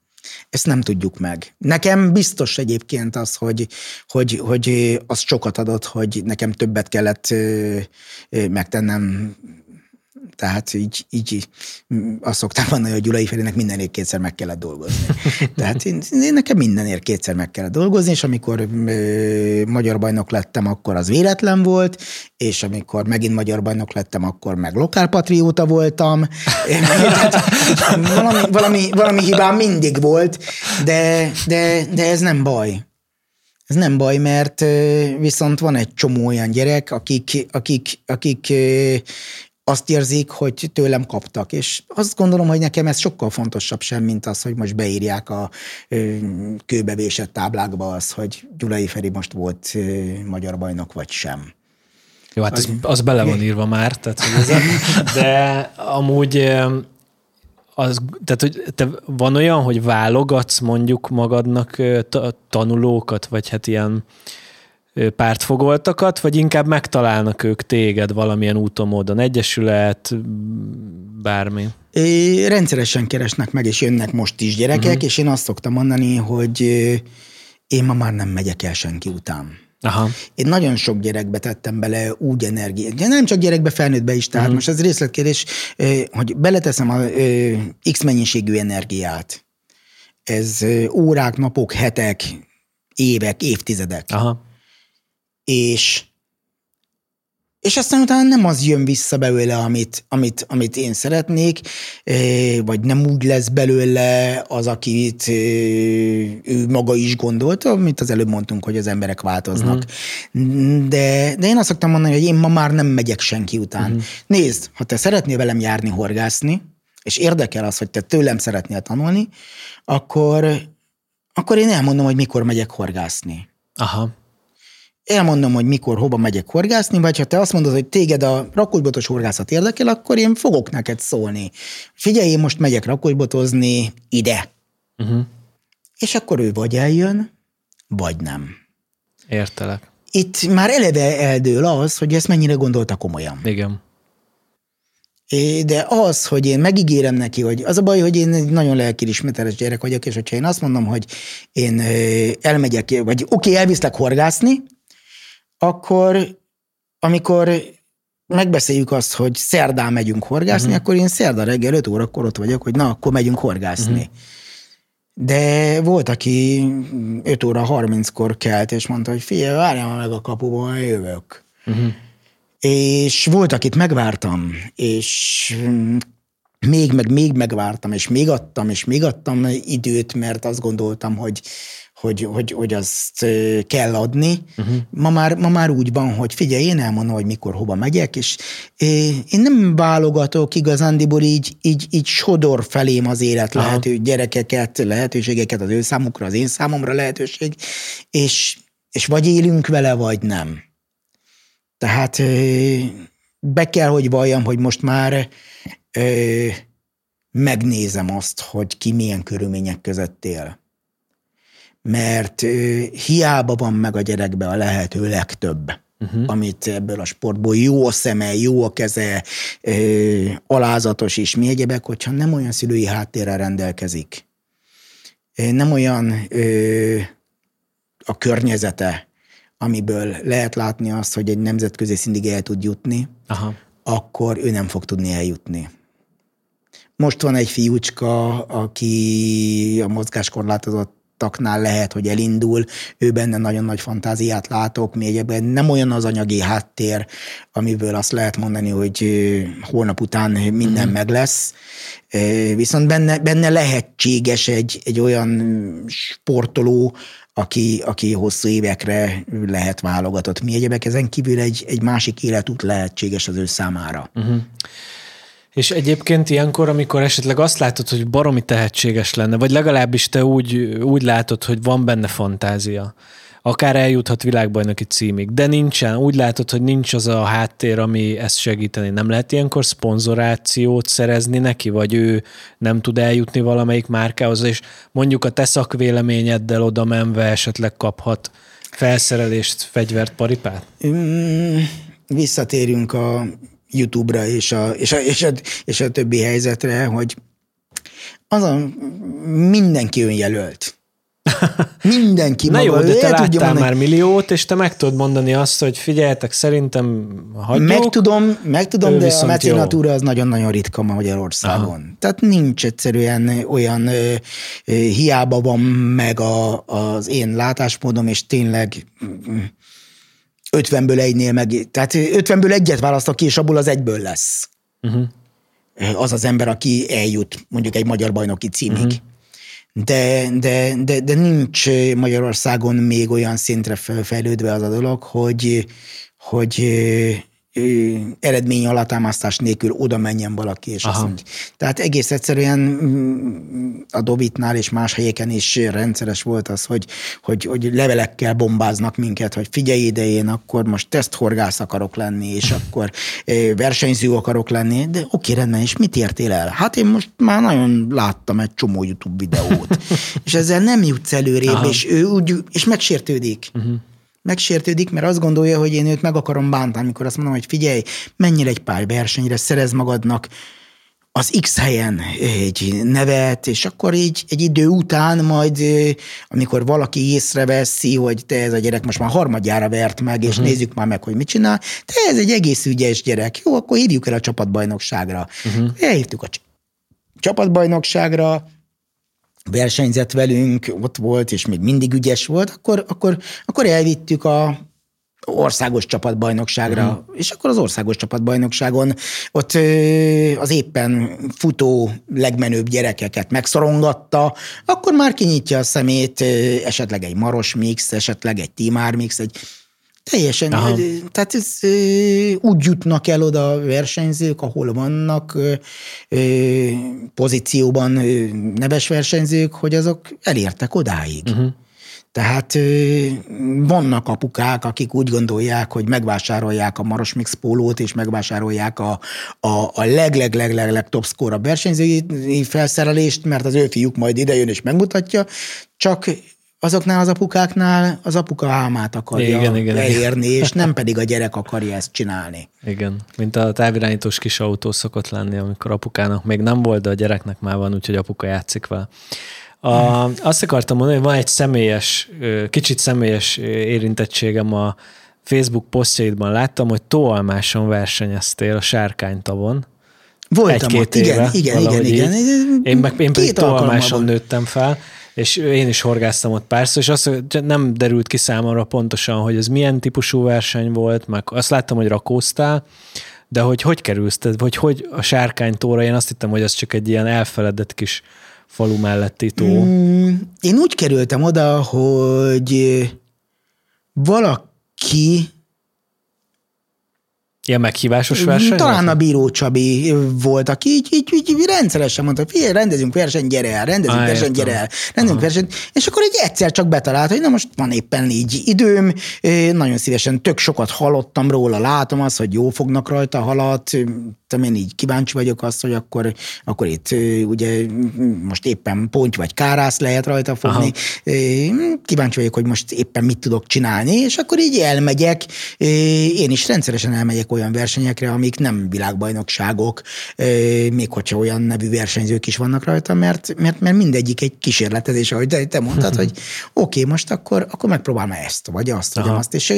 ezt nem tudjuk meg. Nekem biztos egyébként az, hogy, hogy, hogy az sokat adott, hogy nekem többet kellett megtennem tehát így, így azt szoktam mondani, hogy Gyulai Felének mindenért kétszer meg kellett dolgozni. Tehát én, én nekem mindenért kétszer meg kellett dolgozni, és amikor ö, magyar bajnok lettem, akkor az véletlen volt, és amikor megint magyar bajnok lettem, akkor meg lokálpatrióta voltam. Tehát valami, valami, valami hibám mindig volt, de, de, de ez nem baj. Ez nem baj, mert viszont van egy csomó olyan gyerek, akik, akik, akik azt érzik, hogy tőlem kaptak, és azt gondolom, hogy nekem ez sokkal fontosabb sem, mint az, hogy most beírják a kőbevésett táblákba az, hogy Gyulai Feri most volt magyar bajnok, vagy sem. Jó, hát az, az bele van írva már, tehát, hogy ez, de amúgy az, tehát, hogy te van olyan, hogy válogatsz mondjuk magadnak tanulókat, vagy hát ilyen pártfogoltakat, vagy inkább megtalálnak ők téged valamilyen úton, módon, egyesület, bármi? É, rendszeresen keresnek meg, és jönnek most is gyerekek, uh-huh. és én azt szoktam mondani, hogy én ma már nem megyek el senki után. Aha. Én nagyon sok gyerekbe tettem bele úgy energiát, nem csak gyerekbe, felnőttbe is, tehát uh-huh. most ez részletkérdés, hogy beleteszem a X mennyiségű energiát. Ez órák, napok, hetek, évek, évtizedek. Aha és és aztán utána nem az jön vissza belőle, amit, amit, amit én szeretnék, vagy nem úgy lesz belőle az, akit ő maga is gondolt, amit az előbb mondtunk, hogy az emberek változnak. Uh-huh. De, de én azt szoktam mondani, hogy én ma már nem megyek senki után. Uh-huh. Nézd, ha te szeretnél velem járni horgászni, és érdekel az, hogy te tőlem szeretnél tanulni, akkor, akkor én elmondom, hogy mikor megyek horgászni. Aha elmondom, hogy mikor, hova megyek horgászni, vagy ha te azt mondod, hogy téged a rakósbotos horgászat érdekel, akkor én fogok neked szólni. Figyelj, én most megyek rakósbotozni ide. Uh-huh. És akkor ő vagy eljön, vagy nem. Értelek. Itt már eleve eldől az, hogy ezt mennyire gondolta komolyan. Igen. De az, hogy én megígérem neki, hogy az a baj, hogy én egy nagyon lelkiismeteles gyerek vagyok, és hogyha én azt mondom, hogy én elmegyek, vagy oké, okay, elviszlek horgászni, akkor amikor megbeszéljük azt, hogy szerdán megyünk horgászni, uh-huh. akkor én szerda reggel 5 órakor ott vagyok, hogy na, akkor megyünk horgászni. Uh-huh. De volt, aki 5 óra 30-kor kelt, és mondta, hogy figyelj, várjál meg a kapuban, jövök. Uh-huh. És volt, akit megvártam, és még meg még megvártam, és még adtam, és még adtam időt, mert azt gondoltam, hogy hogy, hogy, hogy azt kell adni. Uh-huh. Ma, már, ma már úgy van, hogy figyelj, én elmondom, hogy mikor, hova megyek, és én nem válogatok igazándiból így, így, így sodor felém az élet Aha. lehető gyerekeket, lehetőségeket az ő számukra, az én számomra lehetőség, és, és vagy élünk vele, vagy nem. Tehát be kell, hogy valljam, hogy most már megnézem azt, hogy ki milyen körülmények között él mert hiába van meg a gyerekbe a lehető legtöbb, uh-huh. amit ebből a sportból jó a szeme, jó a keze, ö, alázatos is, mi egyebek, hogyha nem olyan szülői háttérrel rendelkezik, nem olyan ö, a környezete, amiből lehet látni azt, hogy egy nemzetközi szintig el tud jutni, Aha. akkor ő nem fog tudni eljutni. Most van egy fiúcska, aki a mozgáskorlátozott taknál lehet, hogy elindul, ő benne nagyon nagy fantáziát látok, még ebben nem olyan az anyagi háttér, amiből azt lehet mondani, hogy holnap után minden mm. meg lesz, viszont benne, benne lehetséges egy, egy olyan sportoló, aki, aki hosszú évekre lehet válogatott. Mi egyebek ezen kívül egy, egy másik életút lehetséges az ő számára. Uh-huh. És egyébként ilyenkor, amikor esetleg azt látod, hogy baromi tehetséges lenne, vagy legalábbis te úgy, úgy látod, hogy van benne fantázia, akár eljuthat világbajnoki címig, de nincsen, úgy látod, hogy nincs az a háttér, ami ezt segíteni. Nem lehet ilyenkor szponzorációt szerezni neki, vagy ő nem tud eljutni valamelyik márkához, és mondjuk a te szakvéleményeddel oda menve esetleg kaphat felszerelést, fegyvert, paripát? Mm, visszatérünk a YouTube-ra és a, és, a, és, a, és a többi helyzetre, hogy az a, mindenki önjelölt. Mindenki Na maga. jó, de te láttál mondani, már milliót, és te meg tudod mondani azt, hogy figyeljetek, szerintem hagyjuk. Meg tudom, meg tudom de a mecenatúra az nagyon-nagyon ritka ma Magyarországon. Aha. Tehát nincs egyszerűen olyan ö, ö, hiába van meg a, az én látásmódom, és tényleg mm, 50-ből egynél meg, tehát 50-ből egyet választok ki, és abból az egyből lesz. Uh-huh. Az az ember, aki eljut mondjuk egy magyar bajnoki címig. Uh-huh de, de, de, de nincs Magyarországon még olyan szintre fejlődve az a dolog, hogy, hogy eredmény alátámasztás nélkül oda menjen valaki, és Aha. azt mondja. Tehát egész egyszerűen mm, a Dobitnál és más helyeken is rendszeres volt az, hogy, hogy, hogy levelekkel bombáznak minket, hogy figyelj ide, én akkor most teszthorgász akarok lenni, és akkor versenyző akarok lenni, de oké, rendben, és mit értél el? Hát én most már nagyon láttam egy csomó YouTube videót, és ezzel nem jutsz előrébb, Aha. és ő úgy, és megsértődik. Uh-huh megsértődik, mert azt gondolja, hogy én őt meg akarom bántani, amikor azt mondom, hogy figyelj, menjél egy pár versenyre, szerez magadnak az X helyen egy nevet, és akkor így egy idő után majd, amikor valaki észreveszi, hogy te ez a gyerek most már harmadjára vert meg, és uh-huh. nézzük már meg, hogy mit csinál, te ez egy egész ügyes gyerek, jó, akkor írjuk el a csapatbajnokságra. Uh-huh. Elhívtuk a csapatbajnokságra, versenyzett velünk, ott volt, és még mindig ügyes volt, akkor, akkor, akkor elvittük a országos csapatbajnokságra, uh-huh. és akkor az országos csapatbajnokságon ott az éppen futó legmenőbb gyerekeket megszorongatta, akkor már kinyitja a szemét esetleg egy Maros Mix, esetleg egy Timár Mix, egy Teljesen. Aha. Tehát ez, úgy jutnak el oda a versenyzők, ahol vannak pozícióban neves versenyzők, hogy azok elértek odáig. Uh-huh. Tehát vannak apukák, akik úgy gondolják, hogy megvásárolják a Maros Mix pólót, és megvásárolják a, a, a leg-leg-leg-leg top score a versenyzői felszerelést, mert az ő fiúk majd idejön és megmutatja, csak azoknál az apukáknál az apuka álmát akarja igen, igen, leérni, igen. és nem pedig a gyerek akarja ezt csinálni. Igen, mint a távirányítós kis autó szokott lenni, amikor apukának még nem volt, de a gyereknek már van, úgyhogy apuka játszik vele. A, azt akartam mondani, hogy van egy személyes, kicsit személyes érintettségem a Facebook posztjaidban. Láttam, hogy Tóalmáson versenyeztél a Sárkánytavon. Voltam Egy-két ott, éve, igen, igen, igen, igen. Én, meg, én pedig Tóalmáson nőttem fel és én is horgáztam ott párszor, és azt nem derült ki számomra pontosan, hogy ez milyen típusú verseny volt, meg azt láttam, hogy rakóztál, de hogy hogy kerülsz, tehát, hogy hogy a sárkánytóra, én azt hittem, hogy az csak egy ilyen elfeledett kis falu melletti tó. Mm, én úgy kerültem oda, hogy valaki Ilyen meghívásos verseny? Talán a Bíró Csabi volt, aki így, így, így rendszeresen mondta, figyelj, rendezünk versenyt, gyere el, rendezünk ah, versenyt, gyere el, rendezünk versenyt, és akkor egy egyszer csak betalált, hogy na most van éppen így időm, nagyon szívesen, tök sokat hallottam róla, látom azt, hogy jó fognak rajta halat, én így kíváncsi vagyok azt, hogy akkor, akkor itt ugye most éppen ponty vagy kárász lehet rajta fogni. Aha. Kíváncsi vagyok, hogy most éppen mit tudok csinálni, és akkor így elmegyek. Én is rendszeresen elmegyek olyan versenyekre, amik nem világbajnokságok, még hogyha olyan nevű versenyzők is vannak rajta, mert, mert, mert mindegyik egy kísérletezés, ahogy te, te mondtad, hogy oké, okay, most akkor, akkor megpróbálom ezt, vagy azt, vagy azt, és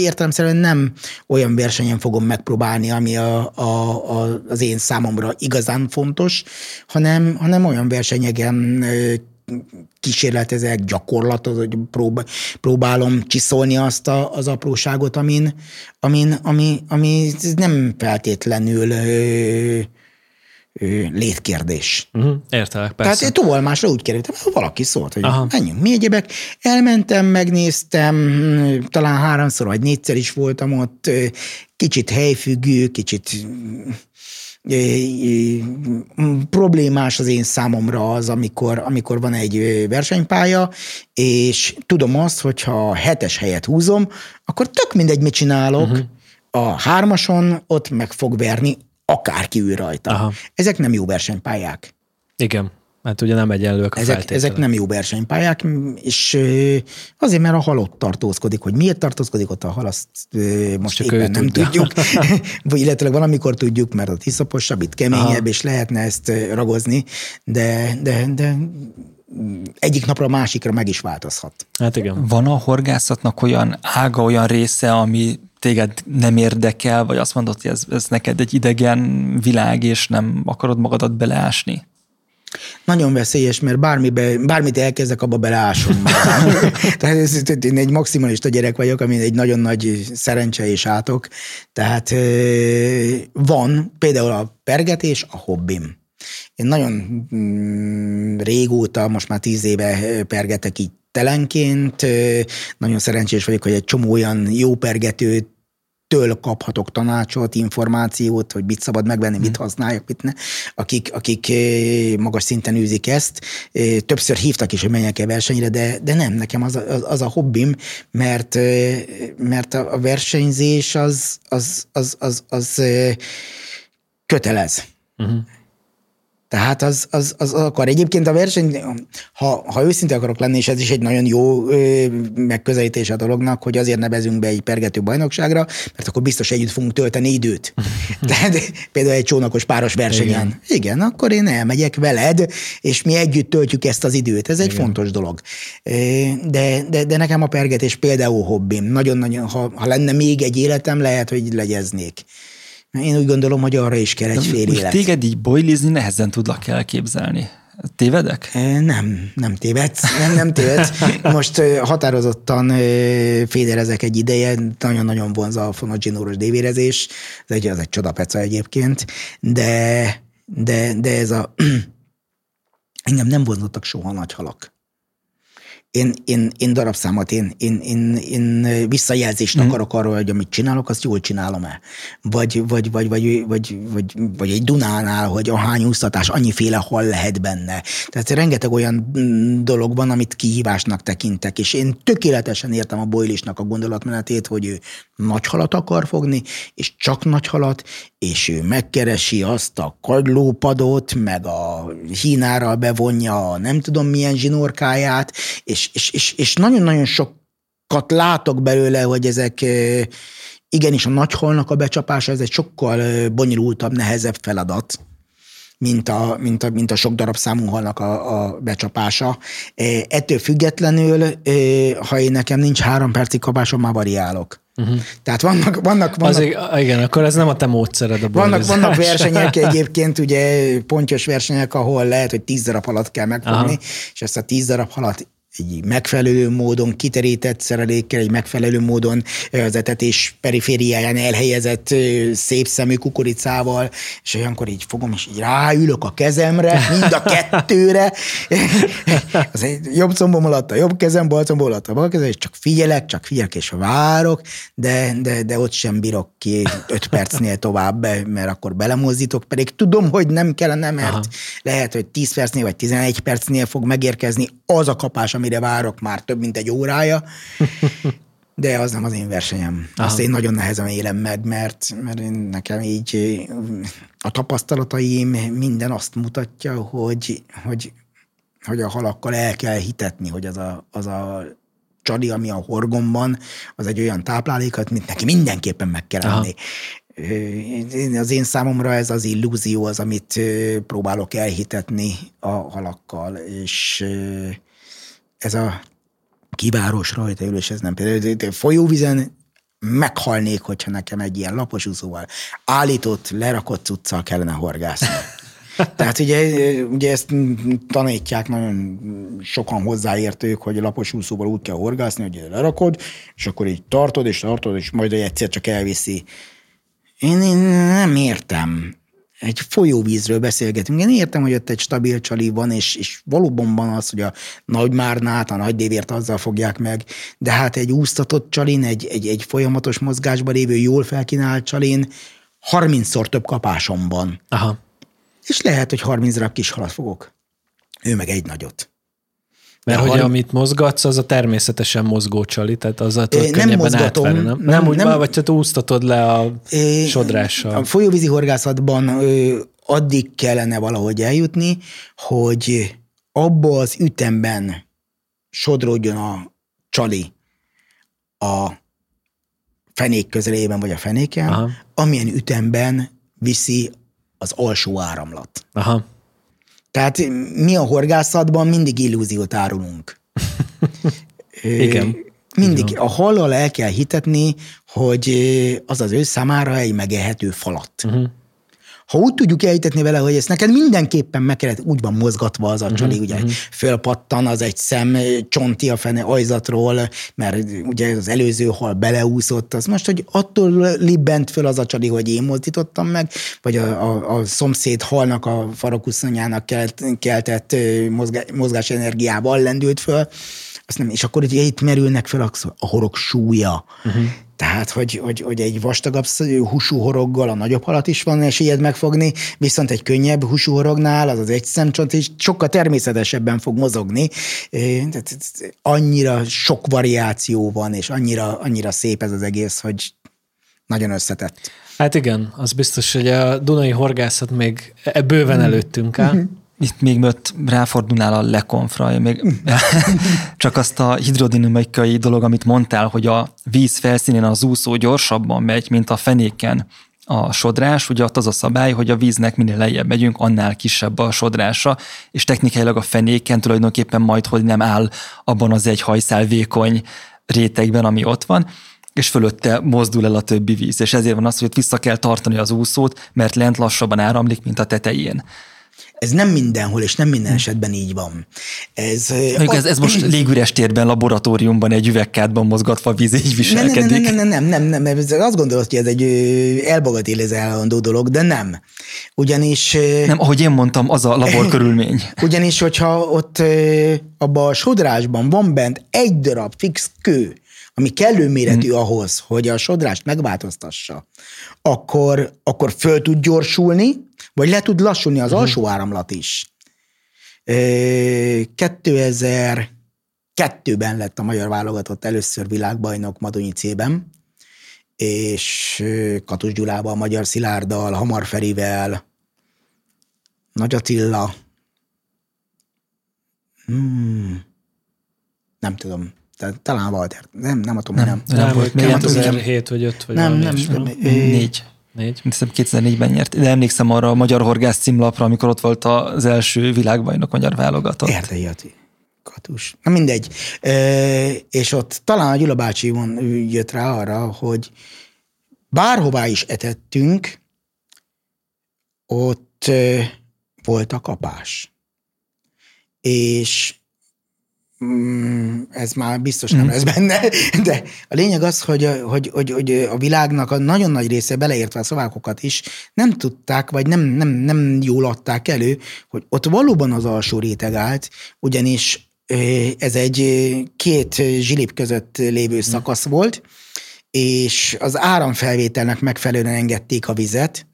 értelemszerűen nem olyan versenyen fogom megpróbálni, ami a, a, a, az én számomra igazán fontos, hanem, hanem olyan versenyeken kísérletezek, gyakorlatot, hogy prób- próbálom csiszolni azt a, az apróságot, amin, amin, ami, ami nem feltétlenül ö, létkérdés. Uh-huh, értelek, persze. Tehát én tovalmásra úgy kerültem, valaki szólt, hogy Aha. menjünk mi egyebek. Elmentem, megnéztem, talán háromszor vagy négyszer is voltam ott, kicsit helyfüggő, kicsit problémás az én számomra az, amikor, amikor van egy versenypálya, és tudom azt, hogy ha hetes helyet húzom, akkor tök mindegy, mit csinálok, uh-huh. a hármason ott meg fog verni akárki ő rajta. Aha. Ezek nem jó versenypályák. Igen. Hát ugye nem egyenlőek a ezek, ezek nem jó versenypályák, és azért, mert a halott tartózkodik, hogy miért tartózkodik ott a hal, azt most Csak éppen nem tudja. tudjuk. Vagy illetve valamikor tudjuk, mert ott iszaposabb, itt keményebb, Aha. és lehetne ezt ragozni, de, de, de egyik napra a másikra meg is változhat. Hát igen. Van a horgászatnak olyan ága, olyan része, ami téged nem érdekel, vagy azt mondod, hogy ez, ez neked egy idegen világ, és nem akarod magadat beleásni? Nagyon veszélyes, mert bármibe, bármit elkezdek, abba beleásom. Tehát ez, én egy maximalista gyerek vagyok, ami egy nagyon nagy szerencse és átok. Tehát van például a pergetés, a hobbim. Én nagyon mm, régóta, most már tíz éve pergetek így telenként. Nagyon szerencsés vagyok, hogy egy csomó olyan jó pergetőt től kaphatok tanácsot, információt, hogy mit szabad megvenni, mit mhm. használjak, mit ne, akik, akik magas szinten űzik ezt. Többször hívtak is, hogy menjek-e versenyre, de, de nem, nekem az, az, az a hobbim, mert, mert a versenyzés az, az, az, az, az kötelez. Uh-huh. Tehát az, az, az akar. Egyébként a verseny, ha, ha őszinte akarok lenni, és ez is egy nagyon jó ö, megközelítés a dolognak, hogy azért nevezünk be egy pergető bajnokságra, mert akkor biztos együtt fogunk tölteni időt. Tehát például egy csónakos páros versenyen. Igen. Igen, akkor én elmegyek veled, és mi együtt töltjük ezt az időt. Ez egy Igen. fontos dolog. De, de, de nekem a pergetés például hobbim. Nagyon-nagyon, ha, ha lenne még egy életem, lehet, hogy legyeznék. Én úgy gondolom, hogy arra is kell egy fél élet. Téged így bojlizni nehezen tudlak elképzelni. Tévedek? Nem, nem tévedsz, nem, nem tévedsz. Most határozottan féderezek egy ideje, nagyon-nagyon vonza a fonoginoros dévérezés, ez egy, az egy csodapeca egyébként, de, de, de ez a engem nem vonzottak soha nagy halak én, én, én darabszámot, én, én, én, én visszajelzést mm. akarok arról, hogy amit csinálok, azt jól csinálom-e. Vagy, vagy, vagy, vagy, vagy, vagy, vagy egy Dunánál, hogy ahány úsztatás, annyiféle hal lehet benne. Tehát rengeteg olyan dolog van, amit kihívásnak tekintek, és én tökéletesen értem a Boilisnak a gondolatmenetét, hogy ő nagy halat akar fogni, és csak nagy halat, és ő megkeresi azt a kagylópadot, meg a hínára bevonja a nem tudom milyen zsinórkáját, és, és, és, és nagyon-nagyon sokat látok belőle, hogy ezek igenis a nagyholnak a becsapása, ez egy sokkal bonyolultabb, nehezebb feladat mint a, mint a, mint a sok darab számú halnak a, a becsapása. Ettől függetlenül, ha én nekem nincs három percig kapásom, már variálok. Uh-huh. Tehát vannak, vannak, vannak Azért, igen, akkor ez nem a te módszered a vannak, vannak versenyek egyébként, ugye pontyos versenyek, ahol lehet, hogy tíz darab halat kell megfogni, Aha. és ezt a tíz darab halat egy megfelelő módon kiterített szerelékkel, egy megfelelő módon az etetés perifériáján elhelyezett szép szemű kukoricával, és olyankor így fogom, és így ráülök a kezemre, mind a kettőre, az egy jobb combom alatt a jobb kezem, bal combom alatt a bal kezem, és csak figyelek, csak figyelek, és várok, de, de, de ott sem bírok ki öt percnél tovább, mert akkor belemozdítok, pedig tudom, hogy nem kellene, mert Aha. lehet, hogy 10 percnél vagy 11 percnél fog megérkezni az a kapás, ami amire várok már több mint egy órája, de az nem az én versenyem. Aha. Azt én nagyon nehezen élem meg, mert, mert én nekem így a tapasztalataim minden azt mutatja, hogy, hogy, hogy a halakkal el kell hitetni, hogy az a, az a csadi, ami a horgomban, az egy olyan táplálékat, mint neki mindenképpen meg kell enni. Az én számomra ez az illúzió az, amit próbálok elhitetni a halakkal, és ez a kiváros rajta ülés, ez nem például folyóvizen meghalnék, hogyha nekem egy ilyen lapos úszóval állított, lerakott cuccal kellene horgászni. Tehát ugye, ugye ezt tanítják nagyon sokan hozzáértők, hogy a lapos úszóval úgy kell horgászni, hogy lerakod, és akkor így tartod, és tartod, és majd egyszer csak elviszi. Én, én nem értem egy folyóvízről beszélgetünk. Én értem, hogy ott egy stabil csali van, és, és valóban van az, hogy a nagy márnát, a nagy dévért azzal fogják meg, de hát egy úsztatott csalin, egy, egy, egy folyamatos mozgásban lévő, jól felkínált csalin 30-szor több kapásom van. Aha. És lehet, hogy 30 darab kis halat fogok. Ő meg egy nagyot. Mert hogy amit mozgatsz, az a természetesen mozgó csali, tehát az a tudod nem mozgatom, átvenni, nem? Nem, nem úgy nem, vagy te úsztatod le a é, sodrással. A folyóvízi horgászatban addig kellene valahogy eljutni, hogy abba az ütemben sodródjon a csali a fenék közelében, vagy a fenéken, Aha. amilyen ütemben viszi az alsó áramlat. Aha. Tehát mi a horgászatban mindig illúziót árulunk. Igen. Mindig Igen. a hallal el kell hitetni, hogy az az ő számára egy megehető falat. Uh-huh ha úgy tudjuk elhitetni vele, hogy ezt neked mindenképpen meg kellett, úgy van mozgatva az a csali, uh-huh, ugye? uh-huh. fölpattan az egy szem csonti a fene ajzatról, mert ugye az előző hal beleúszott, az most, hogy attól libbent föl az a csali, hogy én mozdítottam meg, vagy a, a, a szomszéd halnak, a farakuszonyának kelt, keltett mozgás, energiával lendült föl, azt nem, és akkor ugye itt merülnek fel a horog súlya. Uh-huh. Tehát, hogy, hogy, hogy egy vastagabb húsú horoggal a nagyobb halat is van esélyed megfogni, viszont egy könnyebb húsú horognál az az egy szemcsont is sokkal természetesebben fog mozogni. Tehát annyira sok variáció van, és annyira, annyira szép ez az egész, hogy nagyon összetett. Hát igen, az biztos, hogy a Dunai horgászat még e bőven előttünk áll. Itt még mött ráfordulnál a lekonfra, még csak azt a hidrodinamikai dolog, amit mondtál, hogy a víz felszínén az úszó gyorsabban megy, mint a fenéken a sodrás, ugye ott az a szabály, hogy a víznek minél lejjebb megyünk, annál kisebb a sodrása, és technikailag a fenéken tulajdonképpen majd, hogy nem áll abban az egy hajszál vékony rétegben, ami ott van, és fölötte mozdul el a többi víz, és ezért van az, hogy vissza kell tartani az úszót, mert lent lassabban áramlik, mint a tetején. Ez nem mindenhol, és nem minden esetben így van. Ez, a, ez, ez most légüres térben, laboratóriumban, egy üvegkádban mozgatva víz így viselkedik. Nem, nem, nem, nem, nem, nem, nem. Azt gondolod, hogy ez egy elbagatélizálandó dolog, de nem. Ugyanis... Nem, ahogy én mondtam, az a labor körülmény. Ugyanis, hogyha ott abban a sodrásban van bent egy darab fix kő, ami kellő méretű hmm. ahhoz, hogy a sodrást megváltoztassa, akkor, akkor föl tud gyorsulni, vagy le tud lassulni az uh-huh. alsó áramlat is. 2002-ben lett a magyar válogatott először világbajnok Madonyicében, és Katus Gyulával, Magyar Szilárddal, Hamar Ferivel, Nagy Attila, hmm, nem tudom, talán Walter, nem, nem tudom, nem. Nem, nem, nem volt, nem, 2007 vagy 5 vagy nem, nem, nem, négy. Négy. Hiszem 2004-ben nyert. De emlékszem arra a Magyar Horgász címlapra, amikor ott volt az első világbajnok magyar válogatott. Erdei Ati. Katus. Na mindegy. E, és ott talán a Gyula bácsi jött rá arra, hogy bárhová is etettünk, ott e, volt a kapás. És ez már biztos nem mm. lesz benne, de a lényeg az, hogy, hogy, hogy, hogy a világnak a nagyon nagy része, beleértve a szavákokat is, nem tudták, vagy nem, nem, nem jól adták elő, hogy ott valóban az alsó réteg állt, ugyanis ez egy két zsilip között lévő mm. szakasz volt, és az áramfelvételnek megfelelően engedték a vizet,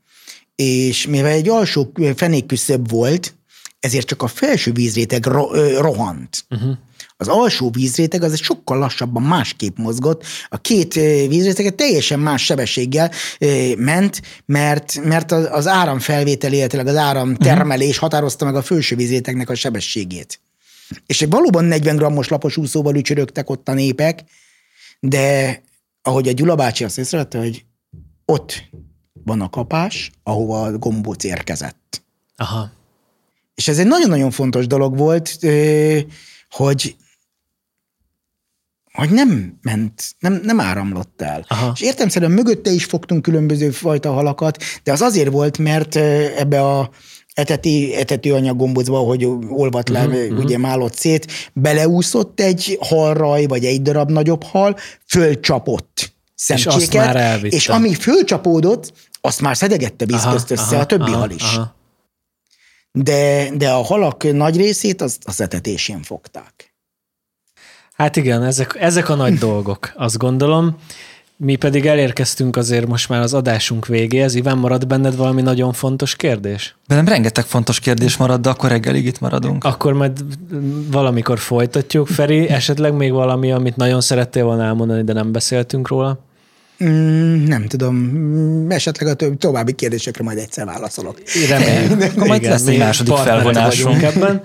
és mivel egy alsó fenékküszöbb volt, ezért csak a felső vízréteg rohant. Uh-huh. Az alsó vízréteg az egy sokkal lassabban másképp mozgott, a két vízréteg teljesen más sebességgel ment, mert, mert az áramfelvétel, illetve az áramtermelés határozta meg a felső vízrétegnek a sebességét. És valóban 40 grammos lapos úszóval ücsörögtek ott a népek, de ahogy a Gyula bácsi azt észrevette, hogy ott van a kapás, ahova a gombóc érkezett. Aha. És ez egy nagyon-nagyon fontos dolog volt, hogy hogy nem ment, nem, nem áramlott el. Aha. És értemszerűen mögötte is fogtunk különböző fajta halakat, de az azért volt, mert ebbe a eteti, etetőanyag gombozva, hogy olvat le, uh-huh, ugye málott szét, beleúszott egy halraj, vagy egy darab nagyobb hal, fölcsapott szemcséket, és, azt már és ami fölcsapódott, azt már szedegette víz közt össze aha, a többi aha, hal is. Aha. De, de a halak nagy részét az, az etetésén fogták. Hát igen, ezek, ezek a nagy dolgok, azt gondolom. Mi pedig elérkeztünk azért most már az adásunk végéhez. Iván, marad benned valami nagyon fontos kérdés? Bennem rengeteg fontos kérdés marad, de akkor reggelig itt maradunk. Akkor majd valamikor folytatjuk. Feri, esetleg még valami, amit nagyon szerettél volna elmondani, de nem beszéltünk róla? Mm, nem tudom, mm, esetleg a további kérdésekre majd egyszer válaszolok. Reméljük. Akkor majd lesz egy második felvonásunk ebben.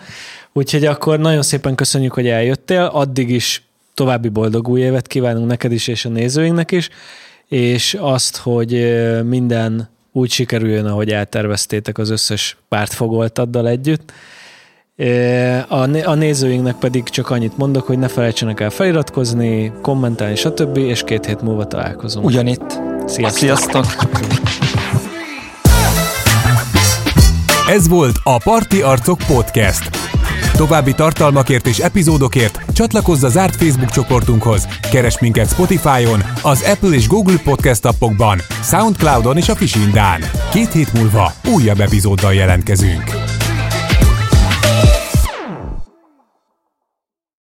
Úgyhogy akkor nagyon szépen köszönjük, hogy eljöttél. Addig is további boldog új évet kívánunk neked is, és a nézőinknek is, és azt, hogy minden úgy sikerüljön, ahogy elterveztétek az összes pártfogoltaddal együtt. A nézőinknek pedig csak annyit mondok, hogy ne felejtsenek el feliratkozni, kommentálni, stb. és két hét múlva találkozunk. Ugyanitt. Sziasztok! Sziasztok. Ez volt a Parti Arcok Podcast. További tartalmakért és epizódokért csatlakozz a zárt Facebook csoportunkhoz, keres minket Spotify-on, az Apple és Google Podcast appokban, Soundcloud-on és a Fisindán. Két hét múlva újabb epizóddal jelentkezünk.